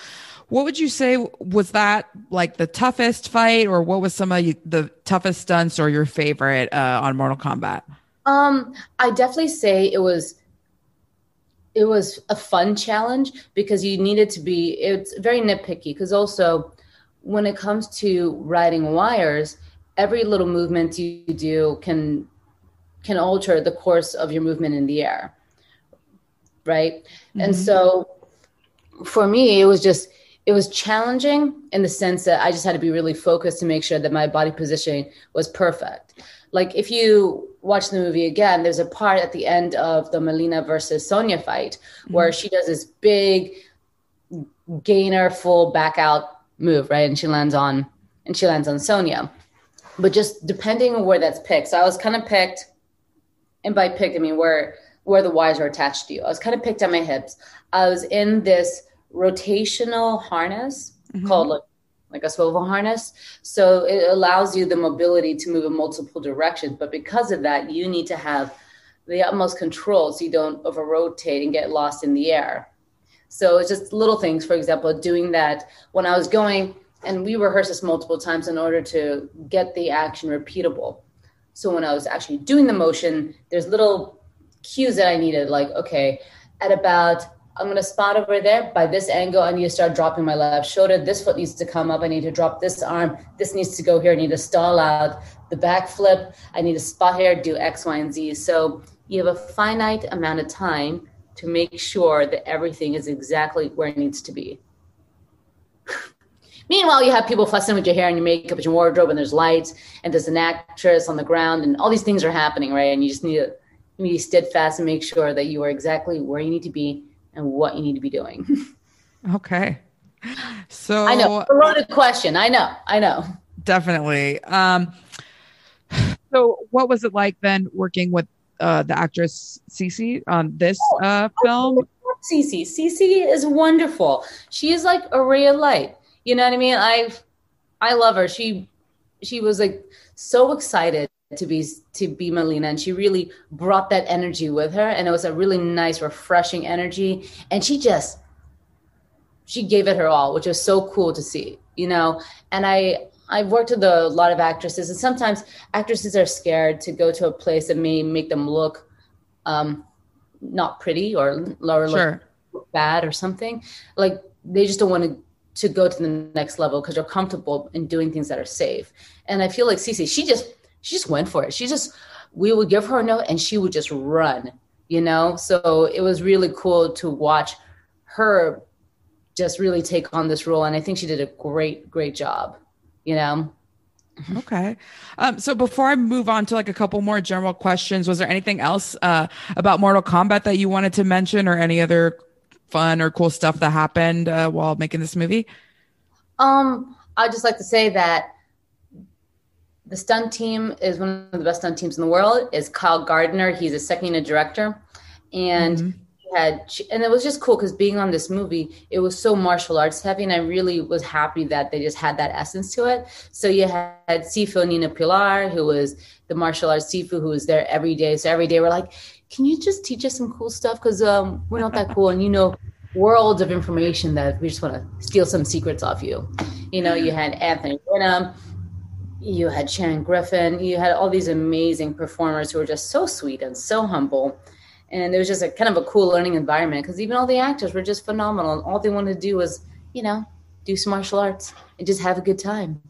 what would you say was that like the toughest fight, or what was some of the toughest stunts or your favorite uh, on Mortal Kombat? Um, I definitely say it was it was a fun challenge because you needed to be it's very nitpicky because also when it comes to riding wires, every little movement you do can can alter the course of your movement in the air. Right? And so for me it was just it was challenging in the sense that I just had to be really focused to make sure that my body positioning was perfect. Like if you watch the movie again, there's a part at the end of the Mileena versus Sonya fight where mm-hmm. she does this big gainer full back out move, right? And she lands on and she lands on Sonya. But just depending on where that's picked. So I was kind of picked, and by picked I mean where where the wires are attached to you. I was kind of picked at my hips. I was in this rotational harness mm-hmm. called like like a swivel harness. So it allows you the mobility to move in multiple directions. But because of that, you need to have the utmost control so you don't over rotate and get lost in the air. So it's just little things, for example, doing that when I was going, and we rehearsed this multiple times in order to get the action repeatable. So when I was actually doing the motion, there's little cues that I needed, like, okay, at about I'm gonna spot over there by this angle. I need to start dropping my left shoulder. This foot needs to come up. I need to drop this arm. This needs to go here. I need to stall out the back flip. I need to spot here, do X, Y, and Z. So you have a finite amount of time to make sure that everything is exactly where it needs to be. Meanwhile, you have people fussing with your hair and your makeup and your wardrobe, and there's lights, and there's an actress on the ground, and all these things are happening, right? And you just need to, need to be steadfast and make sure that you are exactly where you need to be and what you need to be doing. Okay. So I know, a loaded question. I know, I know. definitely. Um, so what was it like then working with uh, the actress Sisi on this uh, film? Sisi. Sisi is wonderful. She is like a ray of light. You know what I mean? I I love her. She she was like so excited to be to be Mileena and she really brought that energy with her and it was a really nice refreshing energy and she just she gave it her all, which was so cool to see, you know. And I I've worked with a lot of actresses, and sometimes actresses are scared to go to a place that may make them look um, not pretty or, or Sure. look bad or something. Like they just don't want to to go to the next level because they're comfortable in doing things that are safe. And I feel like Sisi, she just she just went for it. She just we would give her a note and she would just run, you know. So it was really cool to watch her just really take on this role and i think she did a great great job you know Okay. Um, so before I move on to like a couple more general questions, was there anything else uh, about Mortal Kombat that you wanted to mention or any other fun or cool stuff that happened uh, while making this movie? um i'd just like to say that the stunt team is one of the best stunt teams in the world is kyle gardiner. He's a second unit director. And he had and it was just cool because being on this movie it was so martial arts heavy and i really was happy that they just had that essence to it. So you had sifu nina pilar who was the martial arts sifu who was there every day. So every day we're like can you just teach us some cool stuff? Because um, we're not that cool. And you know worlds of information that we just want to steal some secrets off you. You know you had anthony Winham, you had Shannon Griffin, you had all these amazing performers who were just so sweet and so humble. and it was just a kind of a cool learning environment because even all the actors were just phenomenal. And all they wanted to do was, you know, do some martial arts and just have a good time.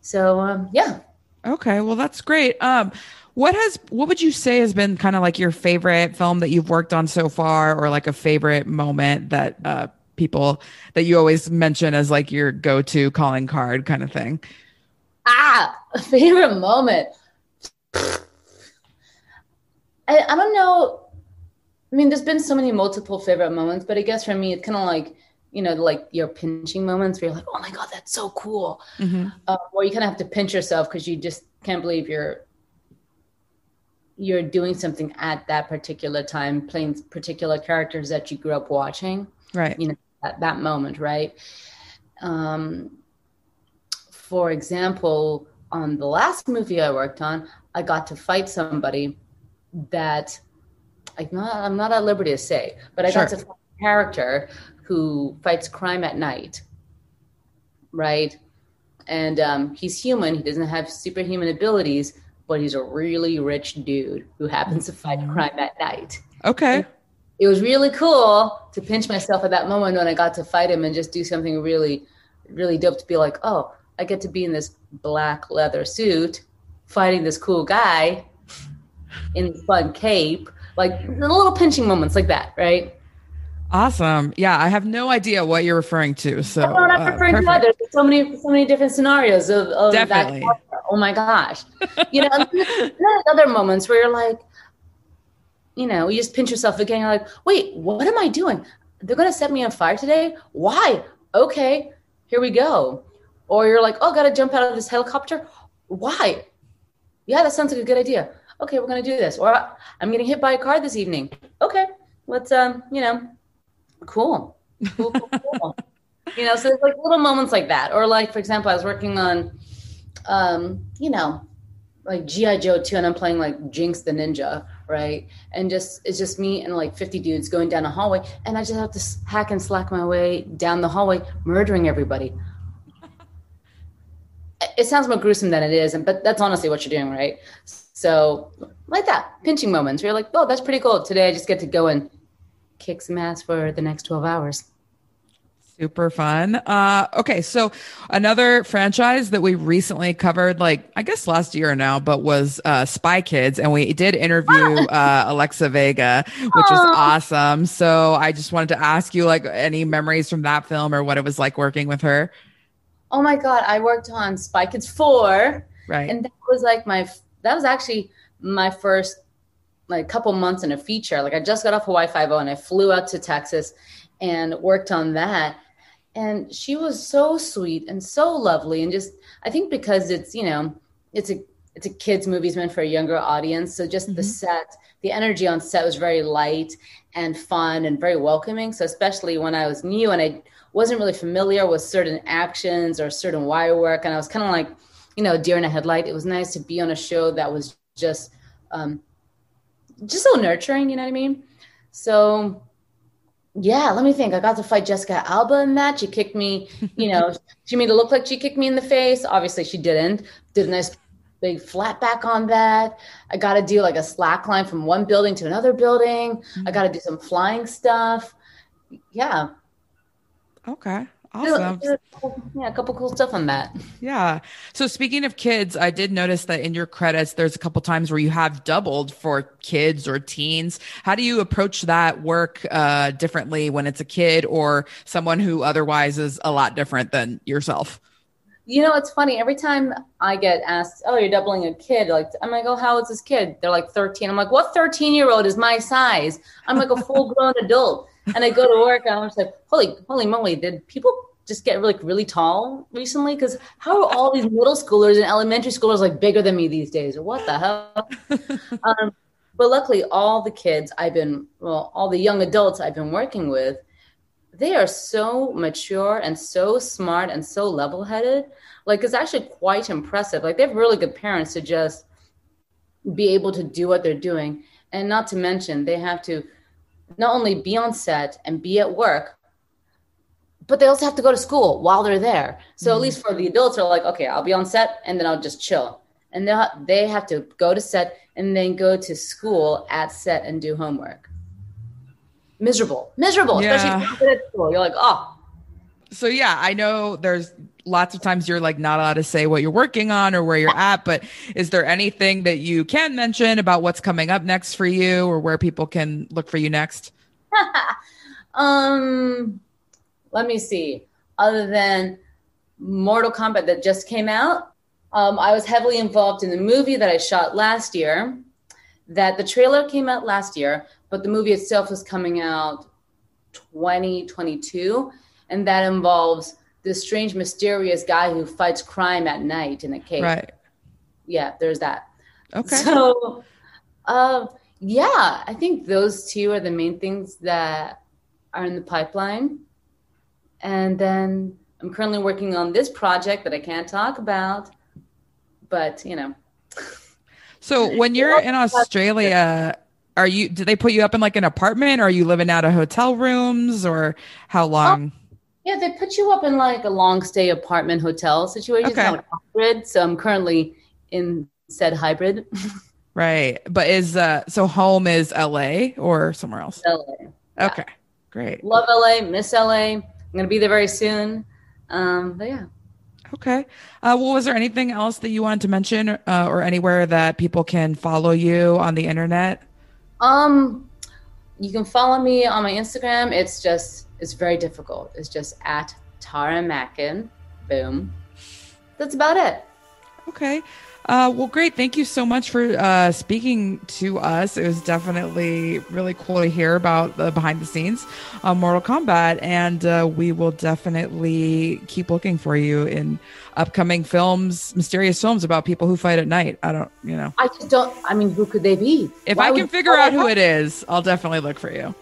So um, yeah, Okay, well that's great. Um what has what would you say has been kind of like your favorite film that you've worked on so far or like a favorite moment that uh people that you always mention as like your go-to calling card kind of thing? Ah, favorite moment. I, I don't know. I mean, there's been so many multiple favorite moments, but I guess for me, it's kind of like you know, like your pinching moments where you're like, oh my god, that's so cool. Mm-hmm. Uh, or you kind of have to pinch yourself because you just can't believe you're you're doing something at that particular time, playing particular characters that you grew up watching. Right. You know, at that moment, right? Um, for example, on the last movie I worked on, I got to fight somebody that I'm not, I'm not at liberty to say, but I got to fight a character who fights crime at night, right? And um, he's human. He doesn't have superhuman abilities, but he's a really rich dude who happens to fight crime at night Okay. it was really cool to pinch myself at that moment when I got to fight him and just do something really, really dope to be like, oh, I get to be in this black leather suit fighting this cool guy in this fun cape. Like little pinching moments like that, right? Awesome. Yeah, I have no idea what you're referring to. So what I'm uh, referring to. perfect. There's so many, so many different scenarios of, of that. Definitely. character. Oh my gosh! You know, other moments where you're like, you know, you just pinch yourself again. You're like, wait, what am I doing? They're gonna set me on fire today. Why? Okay, here we go. Or you're like, oh, gotta jump out of this helicopter. Why? Yeah, that sounds like a good idea. Okay, we're gonna do this. Or I'm getting hit by a car this evening. Okay, let's um, you know, cool, cool, cool, cool. you know, so it's like little moments like that. Or like, for example, I was working on, um, you know, like GI Joe 2, and I'm playing like Jinx the Ninja, right? And just it's just me and like 50 dudes going down a hallway, and I just have to hack and slack my way down the hallway, murdering everybody. It sounds more gruesome than it is, and but that's honestly what you're doing, right? So like that, pinching moments. Where you're like, oh, that's pretty cool. Today I just get to go and kick some ass for the next 12 hours. Super fun. Uh, okay, so another franchise that we recently covered, like I guess last year or now, but was uh, Spy Kids, and we did interview uh, Alexa Vega, which was Aw. awesome. So I just wanted to ask you, like, any memories from that film or what it was like working with her. Oh my god, I worked on Spy Kids 4 Right. and that was like my that was actually my first like couple months in a feature. Like I just got off Hawaii Five O and I flew out to Texas and worked on that. And she was so sweet and so lovely and just I think because it's, you know, it's a it's a kids movie it's meant for a younger audience. So just the Mhm. set, the energy on set was very light and fun and very welcoming. So especially when I was new and I wasn't really familiar with certain actions or certain wire work and I was kind of like you know, deer in a headlight. It was nice to be on a show that was just, um, just so nurturing. You know what I mean? So, yeah. Let me think. I got to fight Jessica Alba in that. She kicked me. You know, she made it look like she kicked me in the face. Obviously, she didn't. Did a nice big flat back on that. I got to do like a slack line from one building to another building. I got to do some flying stuff. Yeah. Okay. Awesome. Yeah, a couple cool stuff on that. Yeah. So speaking of kids, I did notice that in your credits, there's a couple times where you have doubled for kids or teens. How do you approach that work uh, differently when it's a kid or someone who otherwise is a lot different than yourself? You know, it's funny. Every time I get asked, "Oh, you're doubling a kid," like I'm like, "Oh, how old's this kid?" They're like 13. I'm like, "What 13 year old is my size?" I'm like a full grown adult, and I go to work and I'm just like, "Holy, holy moly! Did people just get like really tall recently? Because how are all these middle schoolers and elementary schoolers like bigger than me these days? What the hell?" um, but luckily, all the kids I've been, well, all the young adults I've been working with, they are so mature and so smart and so level headed. Like, it's actually quite impressive. Like, they have really good parents to just be able to do what they're doing. And not to mention, they have to not only be on set and be at work, but they also have to go to school while they're there. So at mm-hmm. least for the adults, are like, okay, I'll be on set and then I'll just chill. And they they have to go to set and then go to school at set and do homework. miserable, miserable, Yeah. especially at school. You're like, oh, So yeah, I know there's lots of times you're like not allowed to say what you're working on or where you're at, but is there anything that you can mention about what's coming up next for you or where people can look for you next? um, let me see. Other than Mortal Kombat that just came out, um, I was heavily involved in the movie that I shot last year. That the trailer came out last year, but the movie itself is coming out 2022, and that involves this strange, mysterious guy who fights crime at night in a cave. Right. Yeah, there's that. Okay. So, uh, yeah, I think those two are the main things that are in the pipeline. And then I'm currently working on this project that I can't talk about, but you know, So when you're in Australia, are you do they put you up in like an apartment or are you living out of hotel rooms or how long? Yeah, they put you up in like a long stay apartment hotel situation. Okay. Hybrid, so I'm currently in said hybrid. Right. But is uh so home is LA or somewhere else? LA. Okay. Great. Love LA, miss LA. I'm gonna be there very soon. Um, but yeah. Okay. Uh, well, was there anything else that you wanted to mention uh, or anywhere that people can follow you on the internet? Um, you can follow me on my Instagram. It's just it's very difficult. It's just at Tara Macken. Boom. That's about it. Okay. Uh, well, great. Thank you so much for uh, speaking to us. It was definitely really cool to hear about the behind the scenes on Mortal Kombat. And uh, we will definitely keep looking for you in upcoming films, mysterious films about people who fight at night. I don't, you know, I just don't. I mean, who could they be? if Why I would- can figure out who it is, I'll definitely look for you.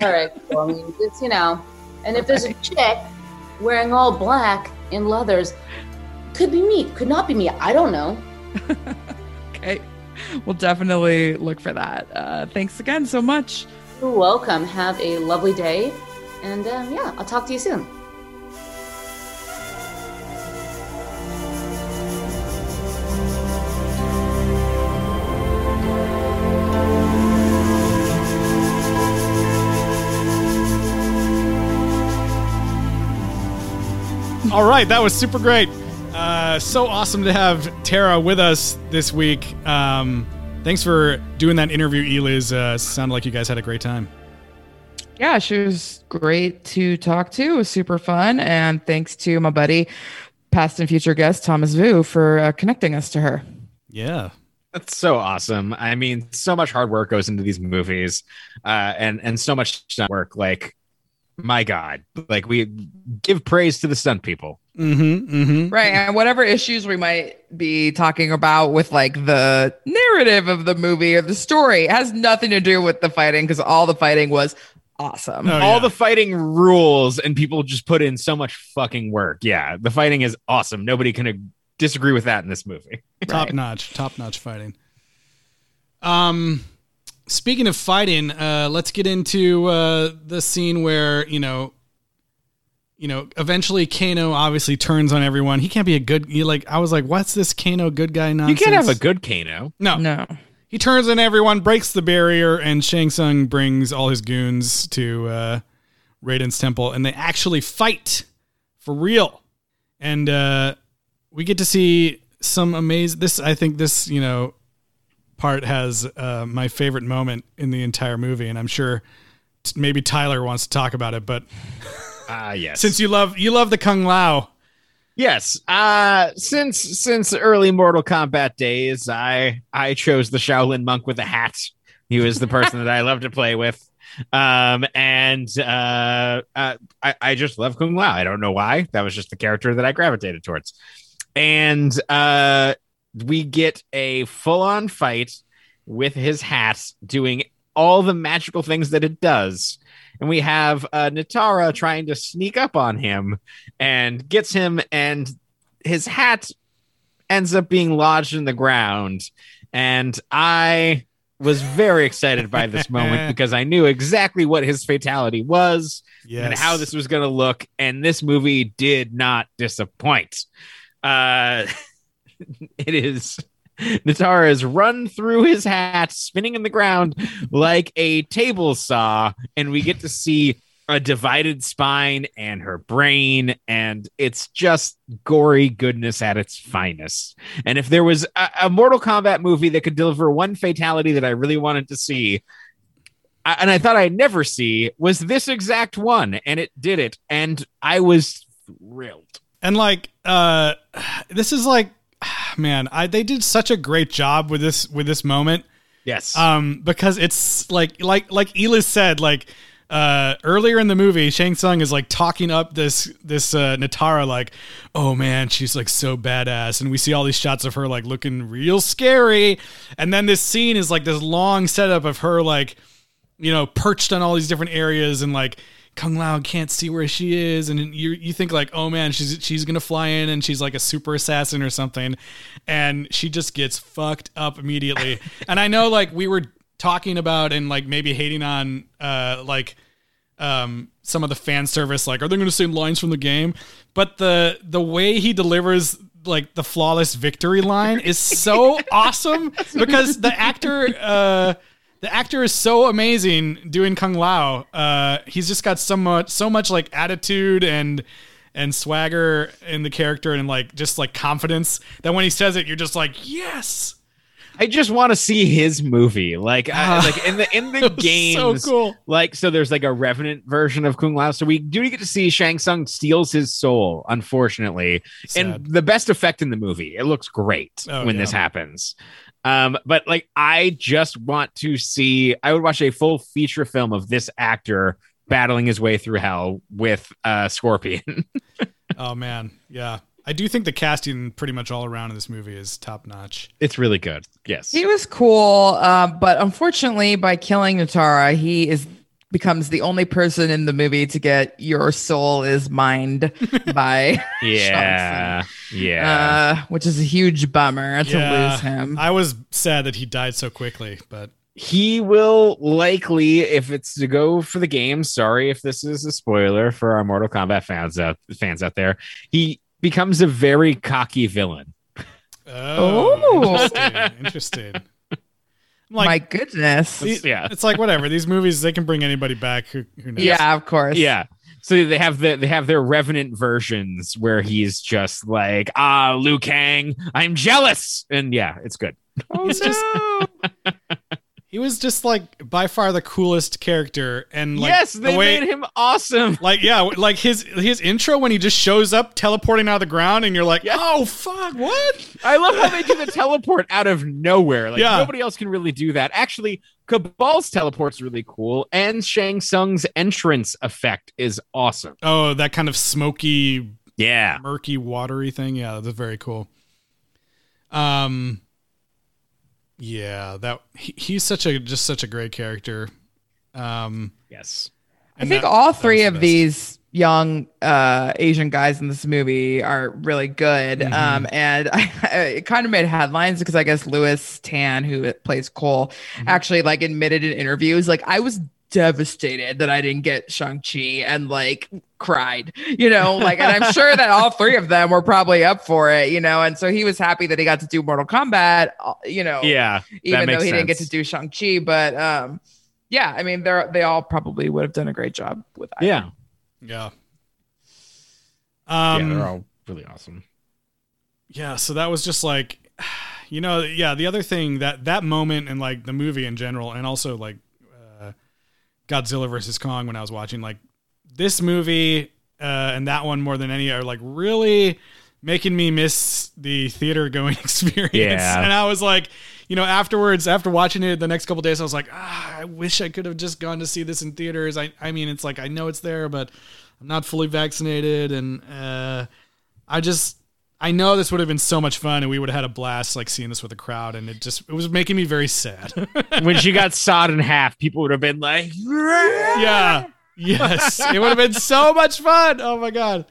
All right. Well, I mean, it's you know, and if there's a chick wearing all black in leathers, could be me. Could not be me. I don't know. Okay. We'll definitely look for that. Uh, thanks again so much. You're welcome. Have a lovely day, and um, yeah, I'll talk to you soon. All right, that was super great. Uh, so awesome to have Tara with us this week. Um, thanks for doing that interview, Eliz. Uh, sounded like you guys had a great time. Yeah, she was great to talk to. It was super fun. And thanks to my buddy, past and future guest Thomas Vu, for uh, connecting us to her. Yeah. That's so awesome. I mean, so much hard work goes into these movies, uh, and and so much stunt work. Like, my God, like we give praise to the stunt people. Mm-hmm. Mm-hmm. Right. And whatever issues we might be talking about with like the narrative of the movie or the story has nothing to do with the fighting because all the fighting was awesome. Oh, All yeah. the fighting rules, and people just put in so much fucking work. Yeah, the fighting is awesome. Nobody can disagree with that in this movie. top Right. notch, top notch fighting. Um, speaking of fighting, uh, let's get into uh, the scene where you know, you know, eventually Kano obviously turns on everyone. He can't be a good. You like, I was like, what's this Kano good guy nonsense? You can't have a good Kano. no, No. He turns on everyone, breaks the barrier, and Shang Tsung brings all his goons to uh, Raiden's temple, and they actually fight for real. And uh, we get to see some amazing. This, I think, this you know part has uh, my favorite moment in the entire movie, and I'm sure t- maybe Tyler wants to talk about it. But Ah, yes. since you love you love the Kung Lao, Yes. Uh since since early Mortal Kombat days, I I chose the Shaolin monk with a hat. He was the person that I love to play with. Um and uh, uh I, I just love Kung Lao. I don't know why. That was just the character that I gravitated towards. And uh we get a full-on fight with his hat doing all the magical things that it does. And we have uh, Nitara trying to sneak up on him and gets him, and his hat ends up being lodged in the ground. And I was very excited by this moment because I knew exactly what his fatality was yes, and how this was going to look. And this movie did not disappoint. Uh, it is Nitara is run through his hat, spinning in the ground like a table saw, and we get to see a divided spine and her brain, and it's just gory goodness at its finest. And if there was a, a Mortal Kombat movie that could deliver one fatality that I really wanted to see, I- and I thought I'd never see, was this exact one, and it did it, and I was thrilled. And like, uh, this is like, man, I they did such a great job with this with this moment. Yes. Um, because it's like like like Elis said, like uh earlier in the movie, Shang Tsung is like talking up this this uh Nitara like, oh man, she's like so badass, and we see all these shots of her like looking real scary, and then this scene is like this long setup of her like, you know, perched on all these different areas and like. Kung Lao can't see where she is, and you you think like, oh man, she's she's gonna fly in and she's like a super assassin or something, and she just gets fucked up immediately. and I know like we were talking about and like maybe hating on uh like um some of the fan service, like are they gonna say lines from the game? But the the way he delivers like the flawless victory line is so awesome because the actor uh the actor is so amazing doing Kung Lao. Uh, he's just got so much, so much like attitude and and swagger in the character, and like just like confidence that when he says it, you're just like, yes, I just want to see his movie, like, I, Ah. like in the in the games. so cool. Like, so there's like a revenant version of Kung Lao. So we do get to see Shang Tsung steals his soul, unfortunately, and the best effect in the movie. It looks great Oh, when yeah. this happens. Um, but like, I just want to see. I would watch a full feature film of this actor battling his way through hell with uh Scorpion. Oh man, yeah. I do think the casting pretty much all around in this movie is top notch. it's really good. Yes. He was cool, uh, but unfortunately, by killing Nitara, he is becomes the only person in the movie to get your soul is mined by yeah. Yeah. uh, which is a huge bummer to Yeah. lose him. I was sad that he died so quickly, but he will likely, if it's to go for the game. Sorry if this is a spoiler for our Mortal Kombat fans out fans out there. He becomes a very cocky villain. oh, Oh. interesting. interesting. I'm My goodness. these- yeah. it's like whatever. These movies they can bring anybody back. Who, who knows? Yeah, of course. Yeah. So they have the they have their revenant versions where he's just like, ah, Liu Kang, I'm jealous. And yeah, it's good. Oh, He's just- no. he was just like by far the coolest character, and like yes, the they way, made him awesome. like yeah, like his his intro when he just shows up teleporting out of the ground, and you're like, Yeah. oh fuck, what? I love how they do the teleport out of nowhere. Like Yeah. nobody else can really do that. Actually, Kabal's teleport's really cool, and Shang Tsung's entrance effect is awesome. Oh, that kind of smoky Yeah. murky watery thing yeah that's very cool um yeah that he, he's such a just such a great character um Yes. I think that- all three was of the best. these young uh, Asian guys in this movie are really good. Mhm. Um, and I, it kind of made headlines because I guess Lewis Tan, who plays Cole, Mm-hmm. actually like admitted in interviews, like I was devastated that I didn't get Shang-Chi and like cried, you know, like, and I'm sure that all three of them were probably up for it, you know, and so he was happy that he got to do Mortal Kombat, uh, you know, Yeah. even though makes he didn't get to do Shang-Chi, but um, yeah, I mean, they're, they all probably would have done a great job with that. Yeah. yeah yeah, um they're all really awesome. Yeah. So that was just like you know yeah the other thing that that moment and like the movie in general and also like godzilla versus kong when i was watching like this movie uh and that one more than any are like really making me miss the theater going experience Yeah. and i was like you know afterwards after watching it the next couple days i was like ah, i wish i could have just gone to see this in theaters i i mean it's like i know it's there but i'm not fully vaccinated and uh i just I know this would have been so much fun, and we would have had a blast, like seeing this with a crowd, and it just it was making me very sad. when she got sawed in half, people would have been like, yeah, yes, it would have been so much fun. Oh my god,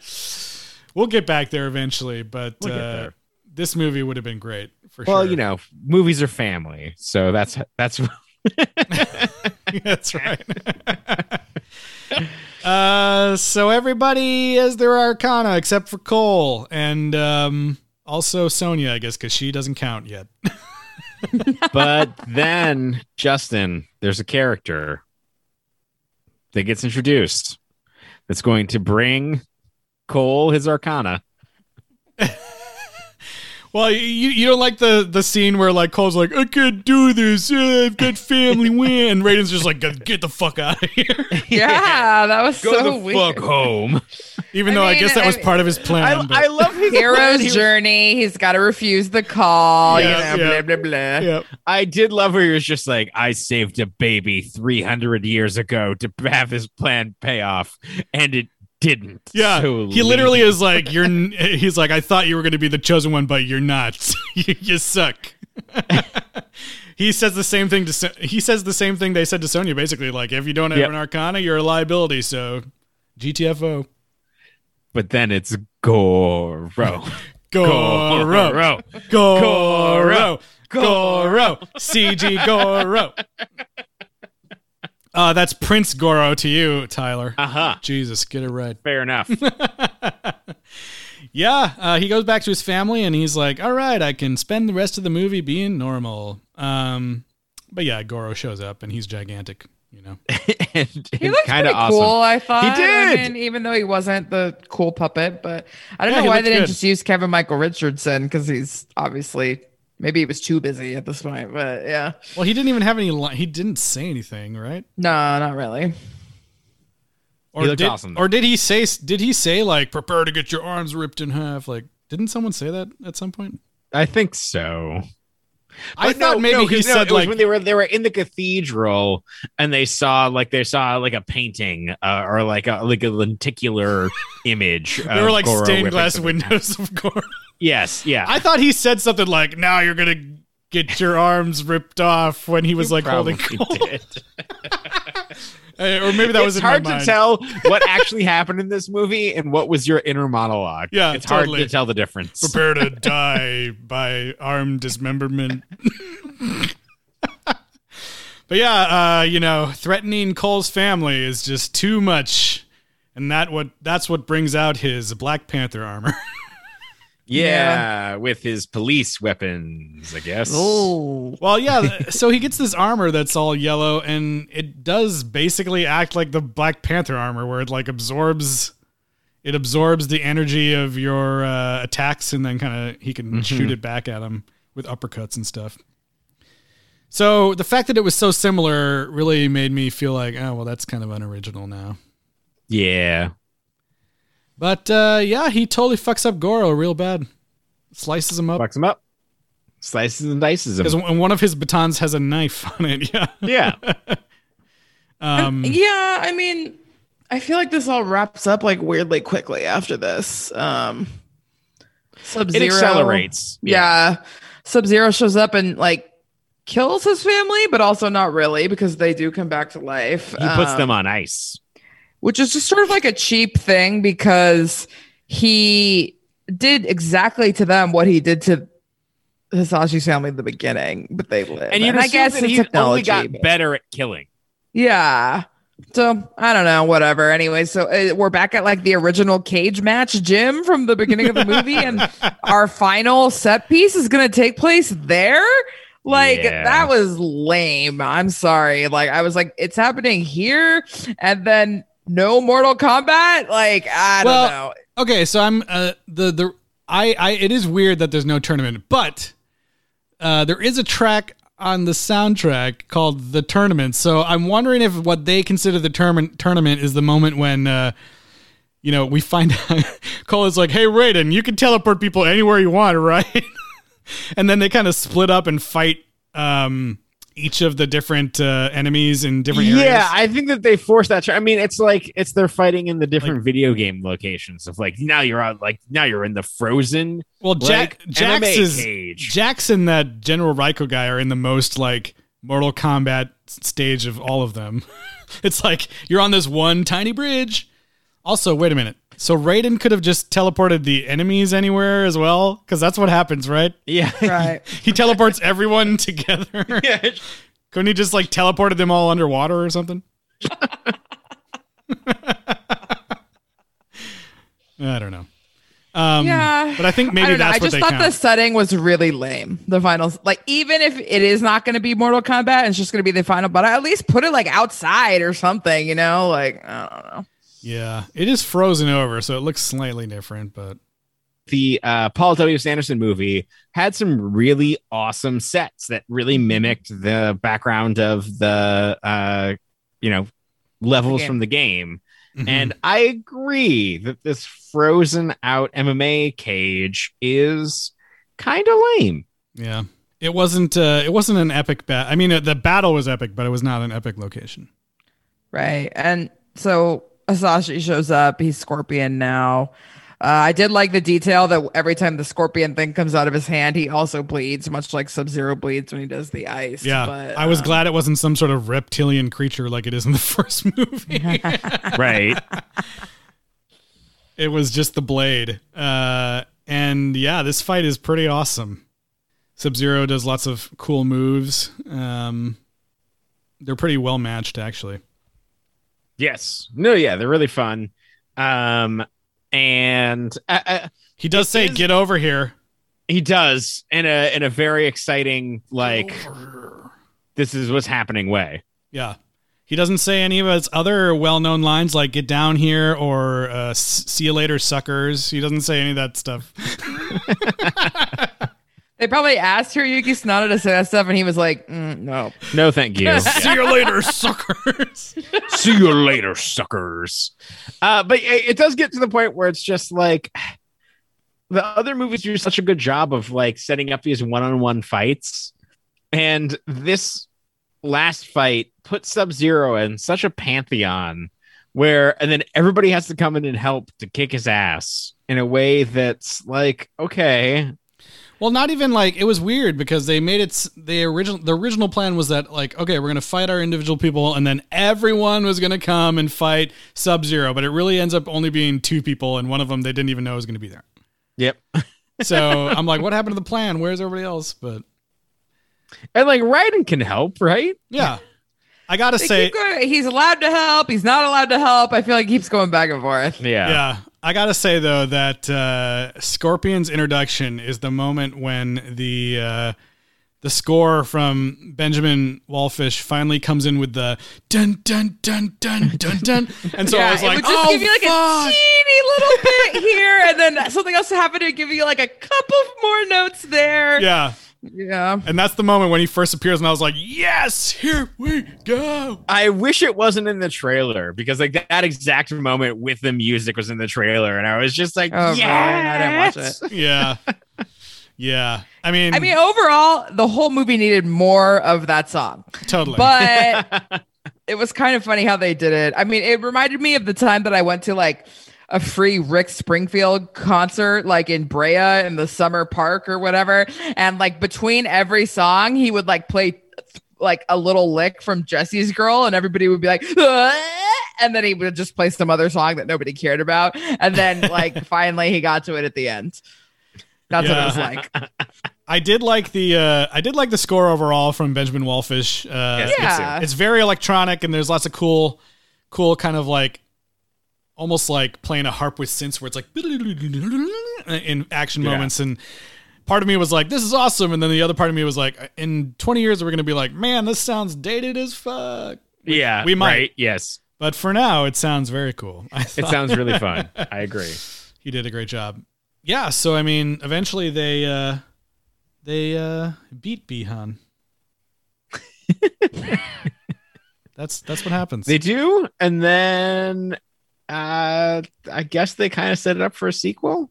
we'll get back there eventually, but We'll uh, there. this movie would have been great for sure. Well, you know, movies are family, so that's that's that's right. Uh, so everybody has their arcana except for Cole, and um, also Sonya, I guess, because she doesn't count yet. but then Justin, there's a character that gets introduced that's going to bring Cole his Arcana. Well, you you don't like the the scene where like Cole's like, I can't do this. Uh, I've got family. Win. And Raiden's just like, get, get the fuck out of here. Yeah, that was Go so the weird. fuck home. Even I though I guess that I was mean- part of his plan. but- I love his Hero's He- journey. He's got to refuse the call. Yeah, you know, yeah. blah blah blah. Yep. I did love where he was just like, I saved a baby 300 years ago to have his plan pay off, and it didn't. Yeah, So he literally is like, "You're." He's like, "I thought you were going to be the chosen one, but you're not. you, you suck." he says the same thing to. He says the same thing they said to Sonya. Basically, like, if you don't have Yep. an Arcana, you're a liability. So, GTFO. But then it's Goro. Goro. Goro. Goro. Goro. CG Goro. Uh, that's Prince Goro to you, Tyler. Uh huh. Jesus, get it right. Fair enough. Yeah, uh, he goes back to his family and he's like, "All right, I can spend the rest of the movie being normal." Um, but yeah, Goro shows up and he's gigantic. You know, and, He looks kind of awesome. cool, I thought. He did. I mean, even though he wasn't the cool puppet, but I don't Yeah, know why looked they didn't good. just use Kevin Michael Richardson because he's obviously maybe he was too busy at this point. But yeah, well, he didn't even have any. Li- he didn't say anything, right? no, not really. Or He looked did, awesome, or did he say? Did he say like, "Prepare to get your arms ripped in half"? Like, didn't someone say that at some point? I think so. I thought no, maybe no, he 'cause no, said it was like, when they were they were in the cathedral and they saw like they saw like a painting uh, or like a like a lenticular image. they were like Goro stained glass windows of Goro. Yes, yeah. I thought he said something like, "Now you're gonna get your arms ripped off" when he was like holding Cole. Uh, or maybe that was it's in hard to tell what actually happened in this movie and what was your inner monologue. Yeah, it's totally. hard to tell the difference. Prepare to die by arm dismemberment. but yeah, uh, you know, threatening Cole's family is just too much, and that what that's what brings out his Black Panther armor. Yeah, with his police weapons, I guess. Oh, well, yeah, so he gets this armor that's all yellow, and it does basically act like the Black Panther armor, where it like absorbs. It absorbs the energy of your uh, attacks, and then kind of he can shoot it back at him with uppercuts and stuff. So the fact that it was so similar really made me feel like, oh well, that's kind of unoriginal now. Yeah. But uh, yeah, he totally fucks up Goro real bad. Slices him up Fucks him up. Slices and dices him. because one of his batons has a knife on it. Yeah. Yeah. Um, yeah. I mean, I feel like this all wraps up like weirdly quickly after this. Um, Sub It accelerates. Yeah. Sub Zero shows up and like kills his family, but also not really because they do come back to life. He puts Um, them on ice. Which is just sort of like a cheap thing because he did exactly to them what he did to Hasashi's family in the beginning, but they live. And you'd I guess that he only got but- better at killing. yeah. So I don't know, whatever. Anyway, so uh, we're back at like the original cage match gym from the beginning of the movie, and our final set piece is going to take place there. Like Yeah. that was lame. I'm sorry. Like I was like, it's happening here, and then no Mortal Kombat. Like I don't know. okay, so I'm uh, the the I I it is weird that there's no tournament, but uh, there is a track on the soundtrack called the tournament. So I'm wondering if what they consider the tournament tournament is the moment when. Uh, you know, we find out Cole is like, "Hey, Raiden, you can teleport people anywhere you want, right?" and then they kind of split up and fight um, each of the different uh, enemies in different areas. Yeah, I think that they force that. Tr- I mean, it's like it's they're fighting in the different video game locations of like now you're out like now you're in the frozen Well, Jack like, Jax is cage. Jax and that General Reiko guy are in the most like Mortal Kombat stage of all of them. it's like you're on this one tiny bridge. Also, wait a minute. So Raiden could have just teleported the enemies anywhere as well, because that's what happens, right? yeah, Right. He teleports everyone together. yeah. Couldn't he just like teleported them all underwater or something? I don't know. Um, Yeah. but I think maybe don't know. that's I what just they thought count. the setting was really lame. The finals, like even if it is not going to be Mortal Kombat, it's just going to be the final, but I at least put it like outside or something. You know, like I don't know. Yeah, it is frozen over, so it looks slightly different, but the uh, Paul W. S. Anderson movie had some really awesome sets that really Mm-hmm. mimicked the background of the uh, you know levels game. from the game. Mhm. And I agree that this frozen out MMA cage is kind of lame. yeah, it wasn't. Uh, it wasn't an epic bat. I mean, uh, the battle was epic, but it was not an epic location. Right. And so Asashi shows up. He's Scorpion now. Uh, I did like the detail that every time the Scorpion thing comes out of his hand, he also bleeds, much like Sub Zero bleeds when he does the ice. Yeah, but, I was um, glad it wasn't some sort of reptilian creature like it is in the first movie. Right. it was just the blade. Uh, and yeah, this fight is pretty awesome. Sub Zero does lots of cool moves. Um, they're pretty well matched, actually. Yes. No, yeah, they're really fun. Um and uh, uh, He does say, is- "Get over here." he does in a in a very exciting like this is what's happening way. Yeah. He doesn't say any of his other well-known lines like "Get down here" or uh, "See you later, suckers." He doesn't say any of that stuff. They probably asked her. Hiroyuki Sanada to say that stuff, and he was like, mm, "No." No, thank you. See you later, suckers. See you later, suckers. Uh, but it, it does get to the point where it's just like the other movies do such a good job of like setting up these one-on-one fights, and this last fight put Sub Zero in such a pantheon where, and then everybody has to come in and help to kick his ass in a way that's like, okay, Well, not even like it was weird because they made it. s- The original the original plan was that like okay, we're gonna fight our individual people, and then everyone was gonna come and fight Sub Zero. But it really ends up only being two people, and one of them they didn't even know was gonna be there. yep. So I'm like, what happened to the plan? Where's everybody else? But And like Raiden can help, right? yeah, I gotta They say, going- he's allowed to help. He's not allowed to help. I feel like he keeps going back and forth. Yeah. yeah, I gotta say though that uh, Scorpion's introduction is the moment when the uh, the score from Benjamin Wallfisch finally comes in with the dun dun dun dun dun dun, and so I was like, it would just oh give you like fuck. a teeny little bit here, and then something else happened to give you like a couple more notes there. yeah. Yeah. And that's the moment when he first appears, and I was like, "Yes, here we go." I wish it wasn't in the trailer because like that exact moment with the music was in the trailer, and I was just like, Oh, yeah, fine. I didn't watch it. Yeah, yeah. I mean, I mean, overall, the whole movie needed more of that song. totally. But it was kind of funny how they did it. I mean, it reminded me of the time that I went to like a free Rick Springfield concert, like in Brea in the summer park or whatever. And like between every song, he would like play like a little lick from Jesse's Girl, and everybody would be like, "Ah!" and then he would just play some other song that nobody cared about. And then like finally he got to it at the end. That's what it was like. I did like the uh, I did like the score overall from Benjamin Wallfisch. Uh, Yeah. it's very electronic, and there's lots of cool, cool kind of like, almost like playing a harp with synths, where it's like in action Yeah. moments. And part of me was like, "This is awesome," and then the other part of me was like, "In 20 years, we're gonna be like, man, this sounds dated as fuck." yeah, We might. right, yes, But for now, it sounds very cool. I it sounds really fun. I agree. he did a great job. Yeah, so I mean, eventually they uh they uh beat Bi-Han. that's that's what happens. They do, and then uh I guess they kind of set it up for a sequel.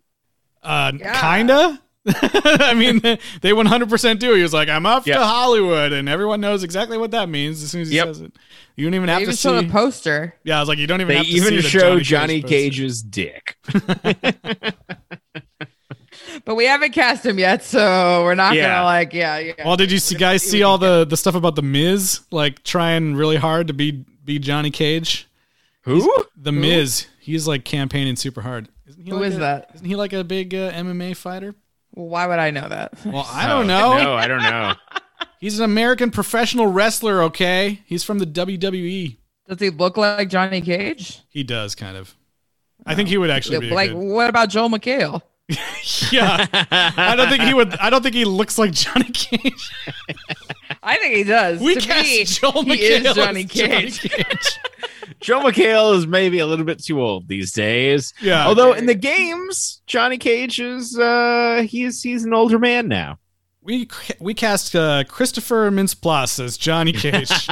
uh Yeah. kinda. I mean, they 100% do. He was like, "I'm off Yep. to Hollywood," and everyone knows exactly what that means as soon as he Yep. says it. You don't even They have even to show see. the poster. yeah, I was like, you don't even They have to even see the show Johnny, Johnny Cage poster. Cage's dick. But we haven't cast him yet, so we're not Yeah. gonna like, yeah, yeah. Well, did you see, guys see all the the stuff about the Miz like trying really hard to be be Johnny Cage? Who? The Miz, he's like campaigning super hard. Isn't he Who like is a- that? Isn't he like a big uh, MMA fighter? Well, why would I know that? Well, I don't know. No, I don't know. He's an American professional wrestler. Okay, he's from the WWE. Does he look like Johnny Cage? He does kind of. I think he would actually be like, good- what about Joel McHale? yeah. I don't think he would. I don't think he looks like Johnny Cage. I think he does. We to cast me, Joel he McHale is as Johnny Johnny Cage. Cage. Joe McHale is maybe a little bit too old these days. Yeah. Although in the games, Johnny Cage is uh he's he's an older man now. we we cast uh, Christopher Mintz-Plasse as Johnny Cage.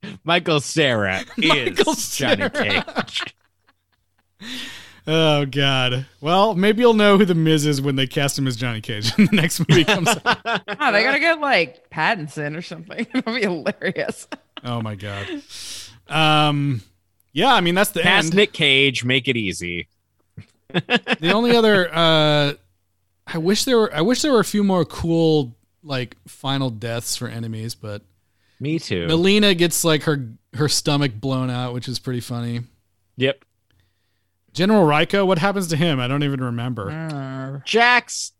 Michael Cera is Michael Johnny Cage. oh God. Well, maybe you'll know who the Miz is when they cast him as Johnny Cage when the next movie comes out. Oh, they gotta get like Pattinson or something. It'll be hilarious. Oh my God. Um. Yeah, I mean that's the Cast end. Nick Cage, make it easy. the only other uh I wish there were I wish there were a few more cool like final deaths for enemies, but Me too. Mileena gets like her her stomach blown out, which is pretty funny. yep. General Reiko, what happens to him? I don't even remember. Uh, Jax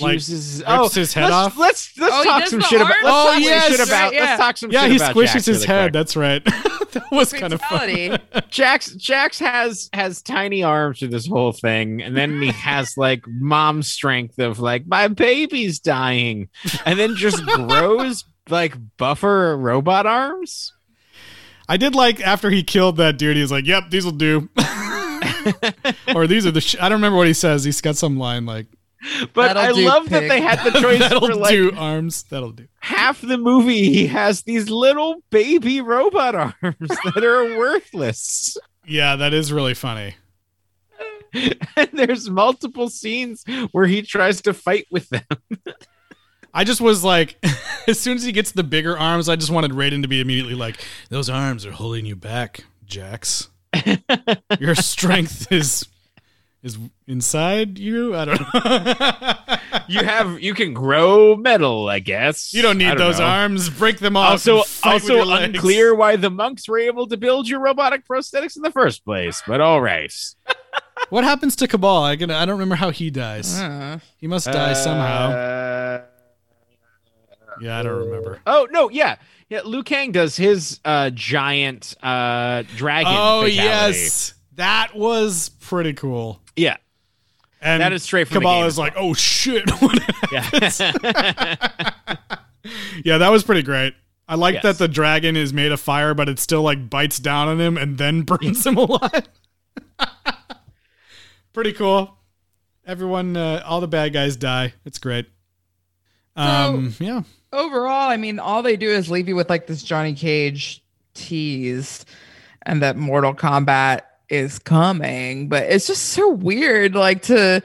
Like, uses rips oh, his head let's, off? Let's let's Oh, talk some the shit about. Let's Oh, talk yes. shit about. Right, yeah. Let's talk some Yeah, shit he about squishes Jax his really head. quick. That's right. that was kind of funny. fatality. Jax Jax has has tiny arms through this whole thing, and then he has like mom strength of like my baby's dying, and then just grows like buffer robot arms. I did like after he killed that dude. He was like, "Yep, these will do." or these are the. Sh-. I don't remember what he says. He's got some line like, But That'll I love that they had the choice "That'll for like do arms. That'll do." half the movie. He has these little baby robot arms that are worthless. Yeah, that is really funny. and there's multiple scenes where he tries to fight with them. I just was like, as soon as he gets the bigger arms, I just wanted Raiden to be immediately like, "Those arms are holding you back, Jax. Your strength is is inside you. I don't know. You have you can grow metal, I guess. you don't I need those know. arms. Break them off. Also, and fight with also unclear why the monks were able to build your robotic prosthetics in the first place. But all right, What happens to Kabal? I, can, I don't remember how he dies. Uh, He must die somehow. Uh, Yeah, I don't remember. oh no, yeah, yeah. Liu Kang does his uh, giant uh, dragon. Oh fatality. yes, that was pretty cool. yeah, And That is straight from the game is like, oh shit. What yeah. Yeah, that was pretty great. I like Yes. that the dragon is made of fire, but it still like bites down on him and then burns him alive. pretty cool. Everyone, uh, all the bad guys die. It's great. Um, yeah. overall, I mean, all they do is leave you with like this Johnny Cage tease and that Mortal Kombat is coming. But it's just so weird, like to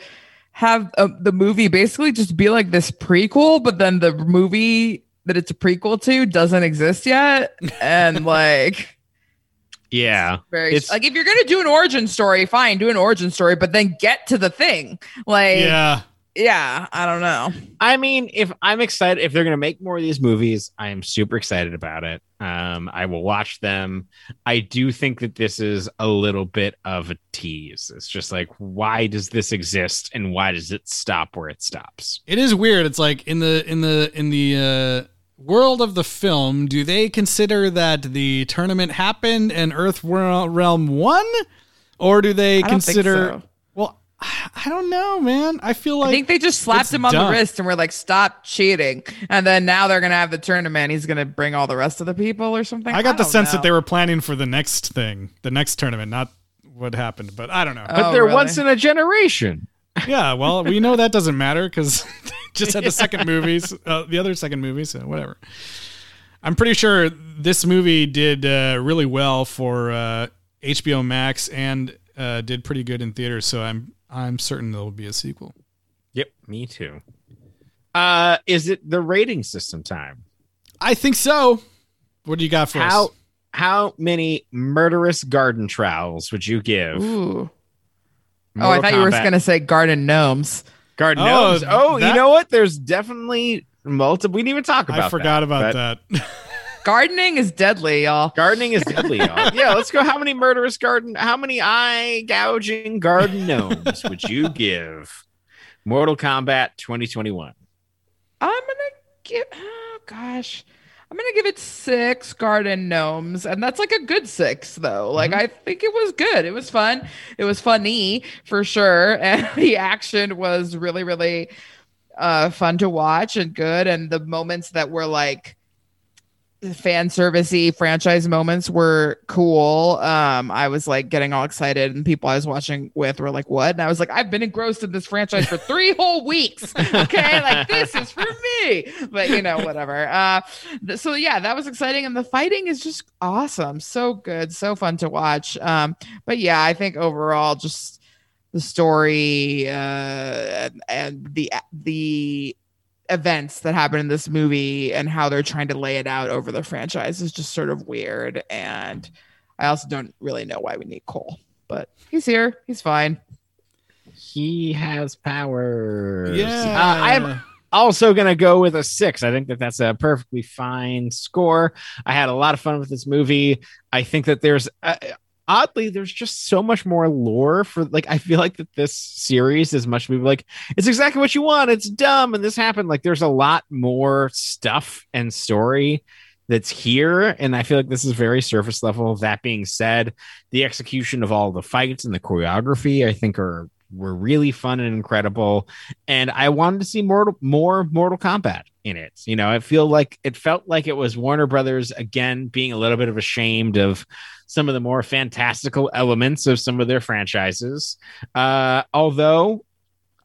have uh, the movie basically just be like this prequel, but then the movie that it's a prequel to doesn't exist yet. And like, yeah. very It's- like if you're gonna do an origin story, fine, do an origin story, but then get to the thing. Like, yeah, Yeah. I don't know. I mean, if I'm excited, if they're to make more of these movies, I am super excited about it. Um, I will watch them. I do think that this is a little bit of a tease. It's just like, why does this exist, and why does it stop where it stops? It is weird. It's like in the in the in the uh, world of the film, do they consider that the tournament happened and Earth Realm won, or do they I don't think consider? so. Well, I don't know, man. I feel like I think they just slapped him on dumb. the wrist and were like, "Stop cheating!" And then now they're gonna have the tournament. He's gonna bring all the rest of the people or something. I got the sense know. that they were planning for the next thing, the next tournament, not what happened. But I don't know. But Oh, they're really? once in a generation. yeah, well, we know that doesn't matter because they just had the second movies, uh, the other second movie, so whatever. I'm pretty sure this movie did uh, really well for uh, HBO Max and uh, did pretty good in theaters. So I'm I'm certain there will be a sequel. Yep, me too. Uh, is it the rating system time? I think so. What do you got for How us? how many murderous garden trowels would you give? Ooh. Oh, I Mortal thought you were Kombat gonna say garden gnomes. garden Oh, gnomes. Oh, that- you know what? There's definitely multiple. We didn't even talk about. I forgot that, about but that. Gardening is deadly, y'all. Gardening is deadly. y'all. yeah, let's go. How many murderous garden? How many eye gouging garden gnomes would you give? Mortal Kombat 2021. I'm gonna give. Oh gosh, I'm gonna give it six garden gnomes, and that's like a good six, though. Like Mm-hmm. I think it was good. It was fun. It was funny for sure, and the action was really, really uh, fun to watch and good. And the moments that were like fan servicey franchise moments were cool. Um, I was like getting all excited, and people I was watching with were like, "What?" And I was like, "I've been engrossed in this franchise for three whole weeks. Okay, like this is for me." But you know, whatever. Uh, th- so yeah, that was exciting, and the fighting is just awesome, so good, so fun to watch. Um, but yeah, I think overall, just the story uh, and, and the the events that happen in this movie and how they're trying to lay it out over the franchise is just sort of weird. And I also don't really know why we need Cole, but he's here. He's fine. He has powers. Yeah. Uh, I'm also going to go with a six. I think that that's a perfectly fine score. I had a lot of fun with this movie. I think that there's uh, oddly there's just so much more lore for like I feel like that this series is much movie like it's exactly what you want. It's dumb and this happened. Like there's a lot more stuff and story that's here and I feel like this is very surface level. That being said, the execution of all the fights and the choreography I think are were really fun and incredible and I wanted to see more more Mortal Kombat in it. You know, I feel like it felt like it was Warner Brothers again being a little bit of ashamed of some of the more fantastical elements of some of their franchises. Uh, although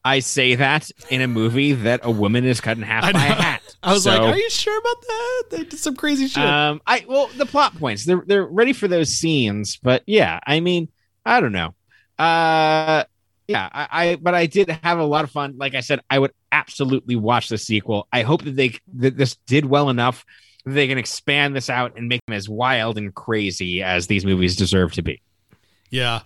I say that in a movie that a woman is cut in half by a hat. I was So, like, "Are you sure about that?" They did some crazy shit. Um, I well, the plot points they're they're ready for those scenes, but yeah, I mean, I don't know. Uh, yeah, I, I but I did have a lot of fun. Like I said, I would absolutely watch the sequel. I hope that they that this did well enough that they can expand this out and make them as wild and crazy as these movies deserve to be. yeah.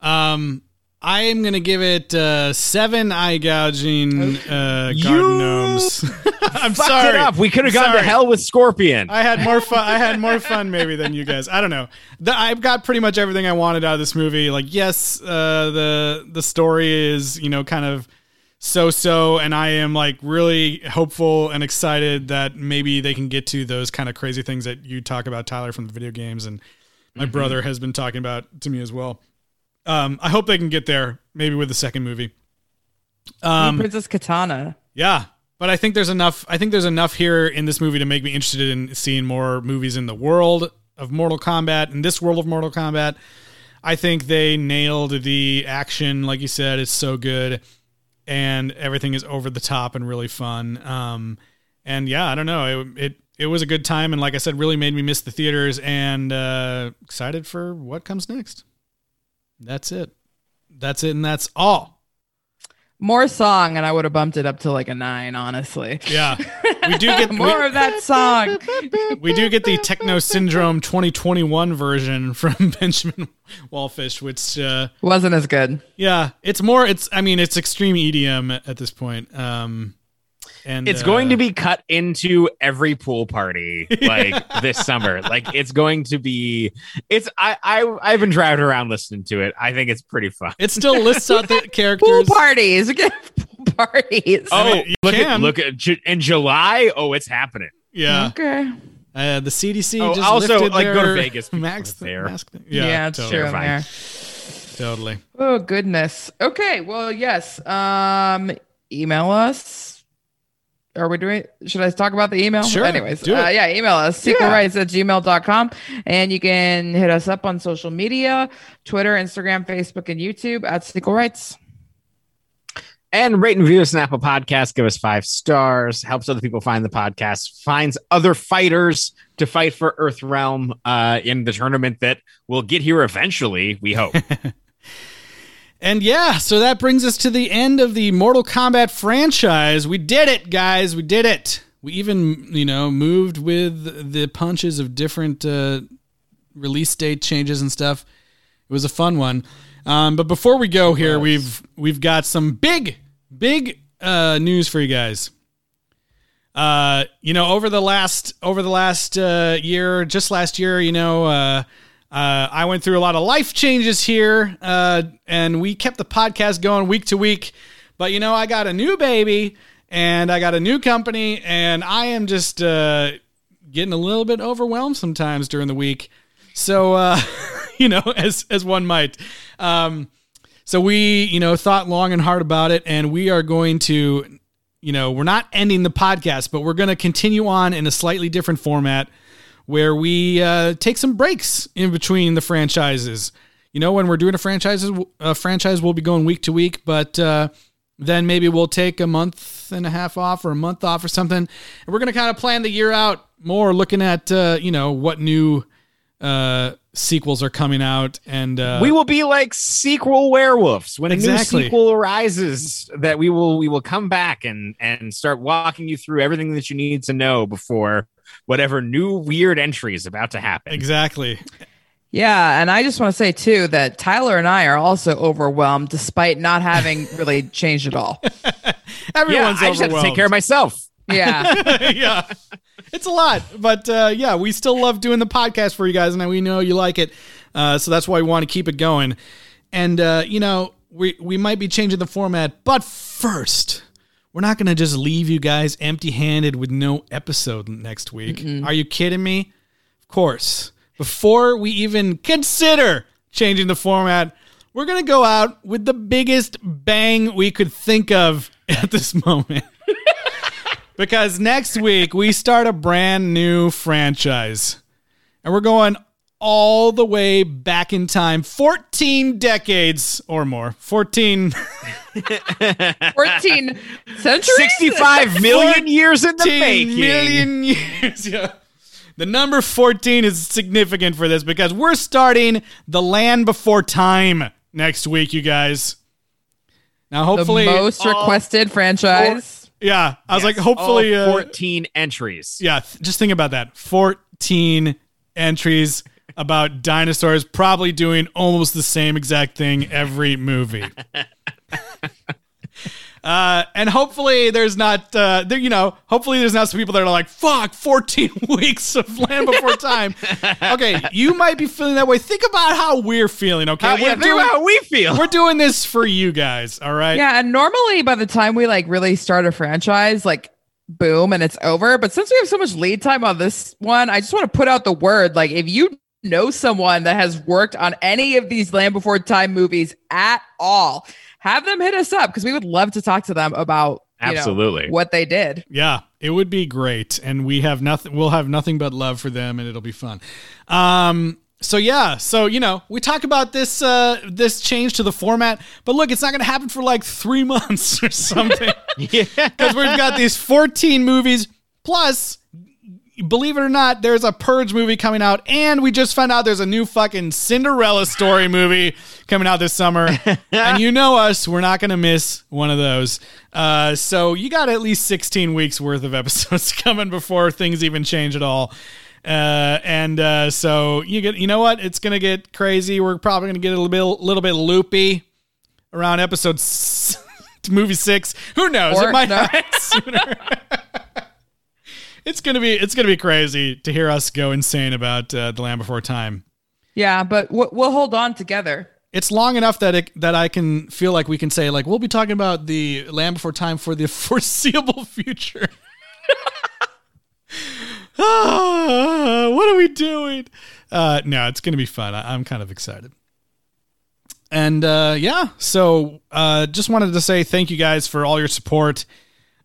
Um, I am gonna give it uh, seven eye gouging uh, You garden gnomes. I'm sorry. up. We could have gone to hell with Scorpion. I had more fun. I had more fun maybe than you guys. I don't know. The, I've got pretty much everything I wanted out of this movie. Like, yes, uh, the the story is you know kind of so so, and I am like really hopeful and excited that maybe they can get to those kind of crazy things that you talk about, Tyler, from the video games, and my brother has been talking about to me as well. Um, I hope they can get there, maybe with the second movie. Um, Princess Katana. yeah, but I think there's enough. I think there's enough here in this movie to make me interested in seeing more movies in the world of Mortal Kombat. In this world of Mortal Kombat, I think they nailed the action. Like you said, it's so good, and everything is over the top and really fun. Um, and yeah, I don't know. It it it was a good time, and like I said, really made me miss the theaters and uh, excited for what comes next. That's it. That's it, and that's all. More song, and I would have bumped it up to like a nine, honestly. Yeah, we do get More we- of that song. we do get the Techno Syndrome 2021 version from Benjamin Wallfisch, which uh, Wasn't as good. yeah, it's more. It's I mean, it's extreme EDM at, at this point. Um, and It's uh, going to be cut into every pool party like this summer. Like it's going to be. It's I I I've been driving around listening to it. I think it's pretty fun. It still lists out the characters. Pool parties. We get pool parties. Oh, mean, you look can. at look at in July. Oh, it's happening. Yeah, Okay. uh, the CDC Oh, just also, lifted like, go to Vegas max there. mask thing. Yeah, Yeah, it's totally, true. There. Totally. Oh goodness. Okay. Well, yes. Um, email us. Are we doing? Should I talk about the email? Sure, Anyways, do it. Uh, yeah, email us sequelrights at gmail.com. and you can hit us up on social media: Twitter, Instagram, Facebook, and YouTube at Sequel Rights. And rate and review us on Apple Podcasts. Give us five stars. Helps other people find the podcast. Finds other fighters to fight for Earthrealm uh, in the tournament that will get here eventually. We hope. And yeah, so that brings us to the end of the Mortal Kombat franchise. We did it, guys. We did it. We even, you know, moved with the punches of different uh, release date changes and stuff. It was a fun one. Um, but before we go here, we've we've got some big, big uh, news for you guys. Uh, you know, over the last over the last uh, year, just last year, you know, uh, I went through a lot of life changes here, uh, and we kept the podcast going week to week. But you know, I got a new baby, and I got a new company, and I am just uh, getting a little bit overwhelmed sometimes during the week. So, uh, you know, as as one might. Um, so we, you know, thought long and hard about it, and we are going to, you know, we're not ending the podcast, but we're going to continue on in a slightly different format where we uh, take some breaks in between the franchises. You know, when we're doing a franchise, a franchise, we'll be going week to week, but uh, then maybe we'll take a month and a half off or a month off or something, and we're going to kind of plan the year out more, looking at uh, you know what new uh, sequels are coming out, and uh, we will be like sequel werewolves when a new sequel arises. That we will we will come back and and start walking you through everything that you need to know before whatever new weird entry is about to happen. exactly. Yeah, and I just want to say too that Tyler and I are also overwhelmed despite not having really changed at all. Yeah, Everyone's I just have to take care of myself. Yeah. yeah. It's a lot, but uh, yeah, we still love doing the podcast for you guys, and we know you like it. Uh, so that's why we want to keep it going. And uh, you know, we we might be changing the format, but first, we're not going to just leave you guys empty-handed with no episode next week. Are you kidding me? Of course. Before we even consider changing the format, we're going to go out with the biggest bang we could think of at this moment. because next week we start a brand new franchise. And we're going all the way back in time 14 decades or more. 14 14 centuries? 65 million years in the making. million years. Yeah. The number 14 is significant for this because we're starting The Land Before Time next week, you guys. Now, hopefully, the most requested franchise. yeah, I was Yes, like, hopefully, all uh, 14 entries. yeah, th- just think about that. 14 entries about dinosaurs probably doing almost the same exact thing every movie. Uh, and hopefully there's not, uh, there, you know, hopefully there's not some people that are like, fuck, 14 weeks of Land Before Time. okay, you might be feeling that way. Think about how we're feeling, okay? How, yeah, think about how we feel. we're doing this for you guys, all right? Yeah, and normally by the time we like really start a franchise, like boom, and it's over. But since we have so much lead time on this one, I just want to put out the word. Like, if you know someone that has worked on any of these Land Before Time movies at all, have them hit us up because we would love to talk to them about you know, Absolutely. what they did. Yeah, it would be great, and we have nothing. We'll have nothing but love for them, and it'll be fun. Um. So yeah, so you know, we talk about this uh this change to the format, but look, it's not going to happen for like three months or something yeah. because we've got these fourteen movies plus. Believe it or not, there's a Purge movie coming out, and we just found out there's a new fucking Cinderella story movie coming out this summer. and you know us, we're not going to miss one of those. Uh, so you got at least 16 weeks worth of episodes coming before things even change at all. Uh, and uh, so you get, you know what? It's going to get crazy. We're probably going to get a little bit, little bit loopy around episode s- movie six. Who knows? Or- it might no. happen sooner. It's gonna be it's gonna be crazy to hear us go insane about uh, the Land Before Time. Yeah, but we'll, we'll hold on together. It's long enough that it, that I can feel like we can say like we'll be talking about the Land Before Time for the foreseeable future. Ah, what are we doing? Uh, no, it's gonna be fun. I, I'm kind of excited. And uh, yeah, so uh, just wanted to say thank you guys for all your support.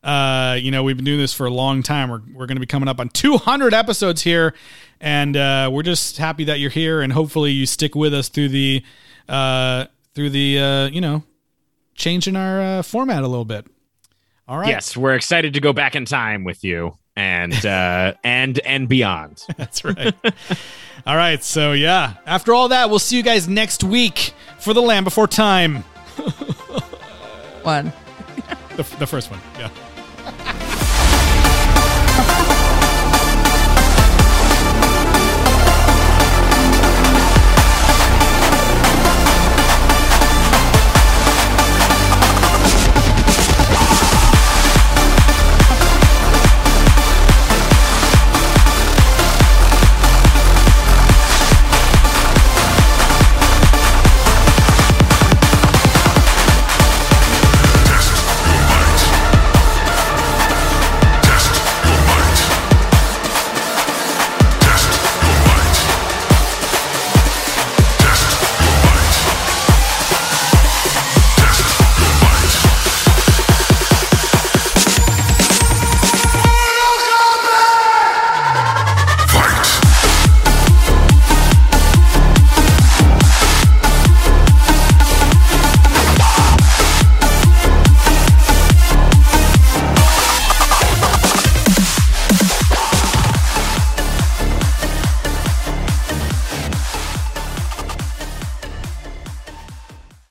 Uh, you know, we've been doing this for a long time. We're, we're going to be coming up on 200 episodes here, and uh, we're just happy that you're here, and hopefully you stick with us through the uh, through the uh, you know changing our uh, format a little bit. All right, Yes, we're excited to go back in time with you and uh and and beyond. that's right. all right, so yeah, after all that, we'll see you guys next week for the Land Before Time, One. the, the first one. Yeah.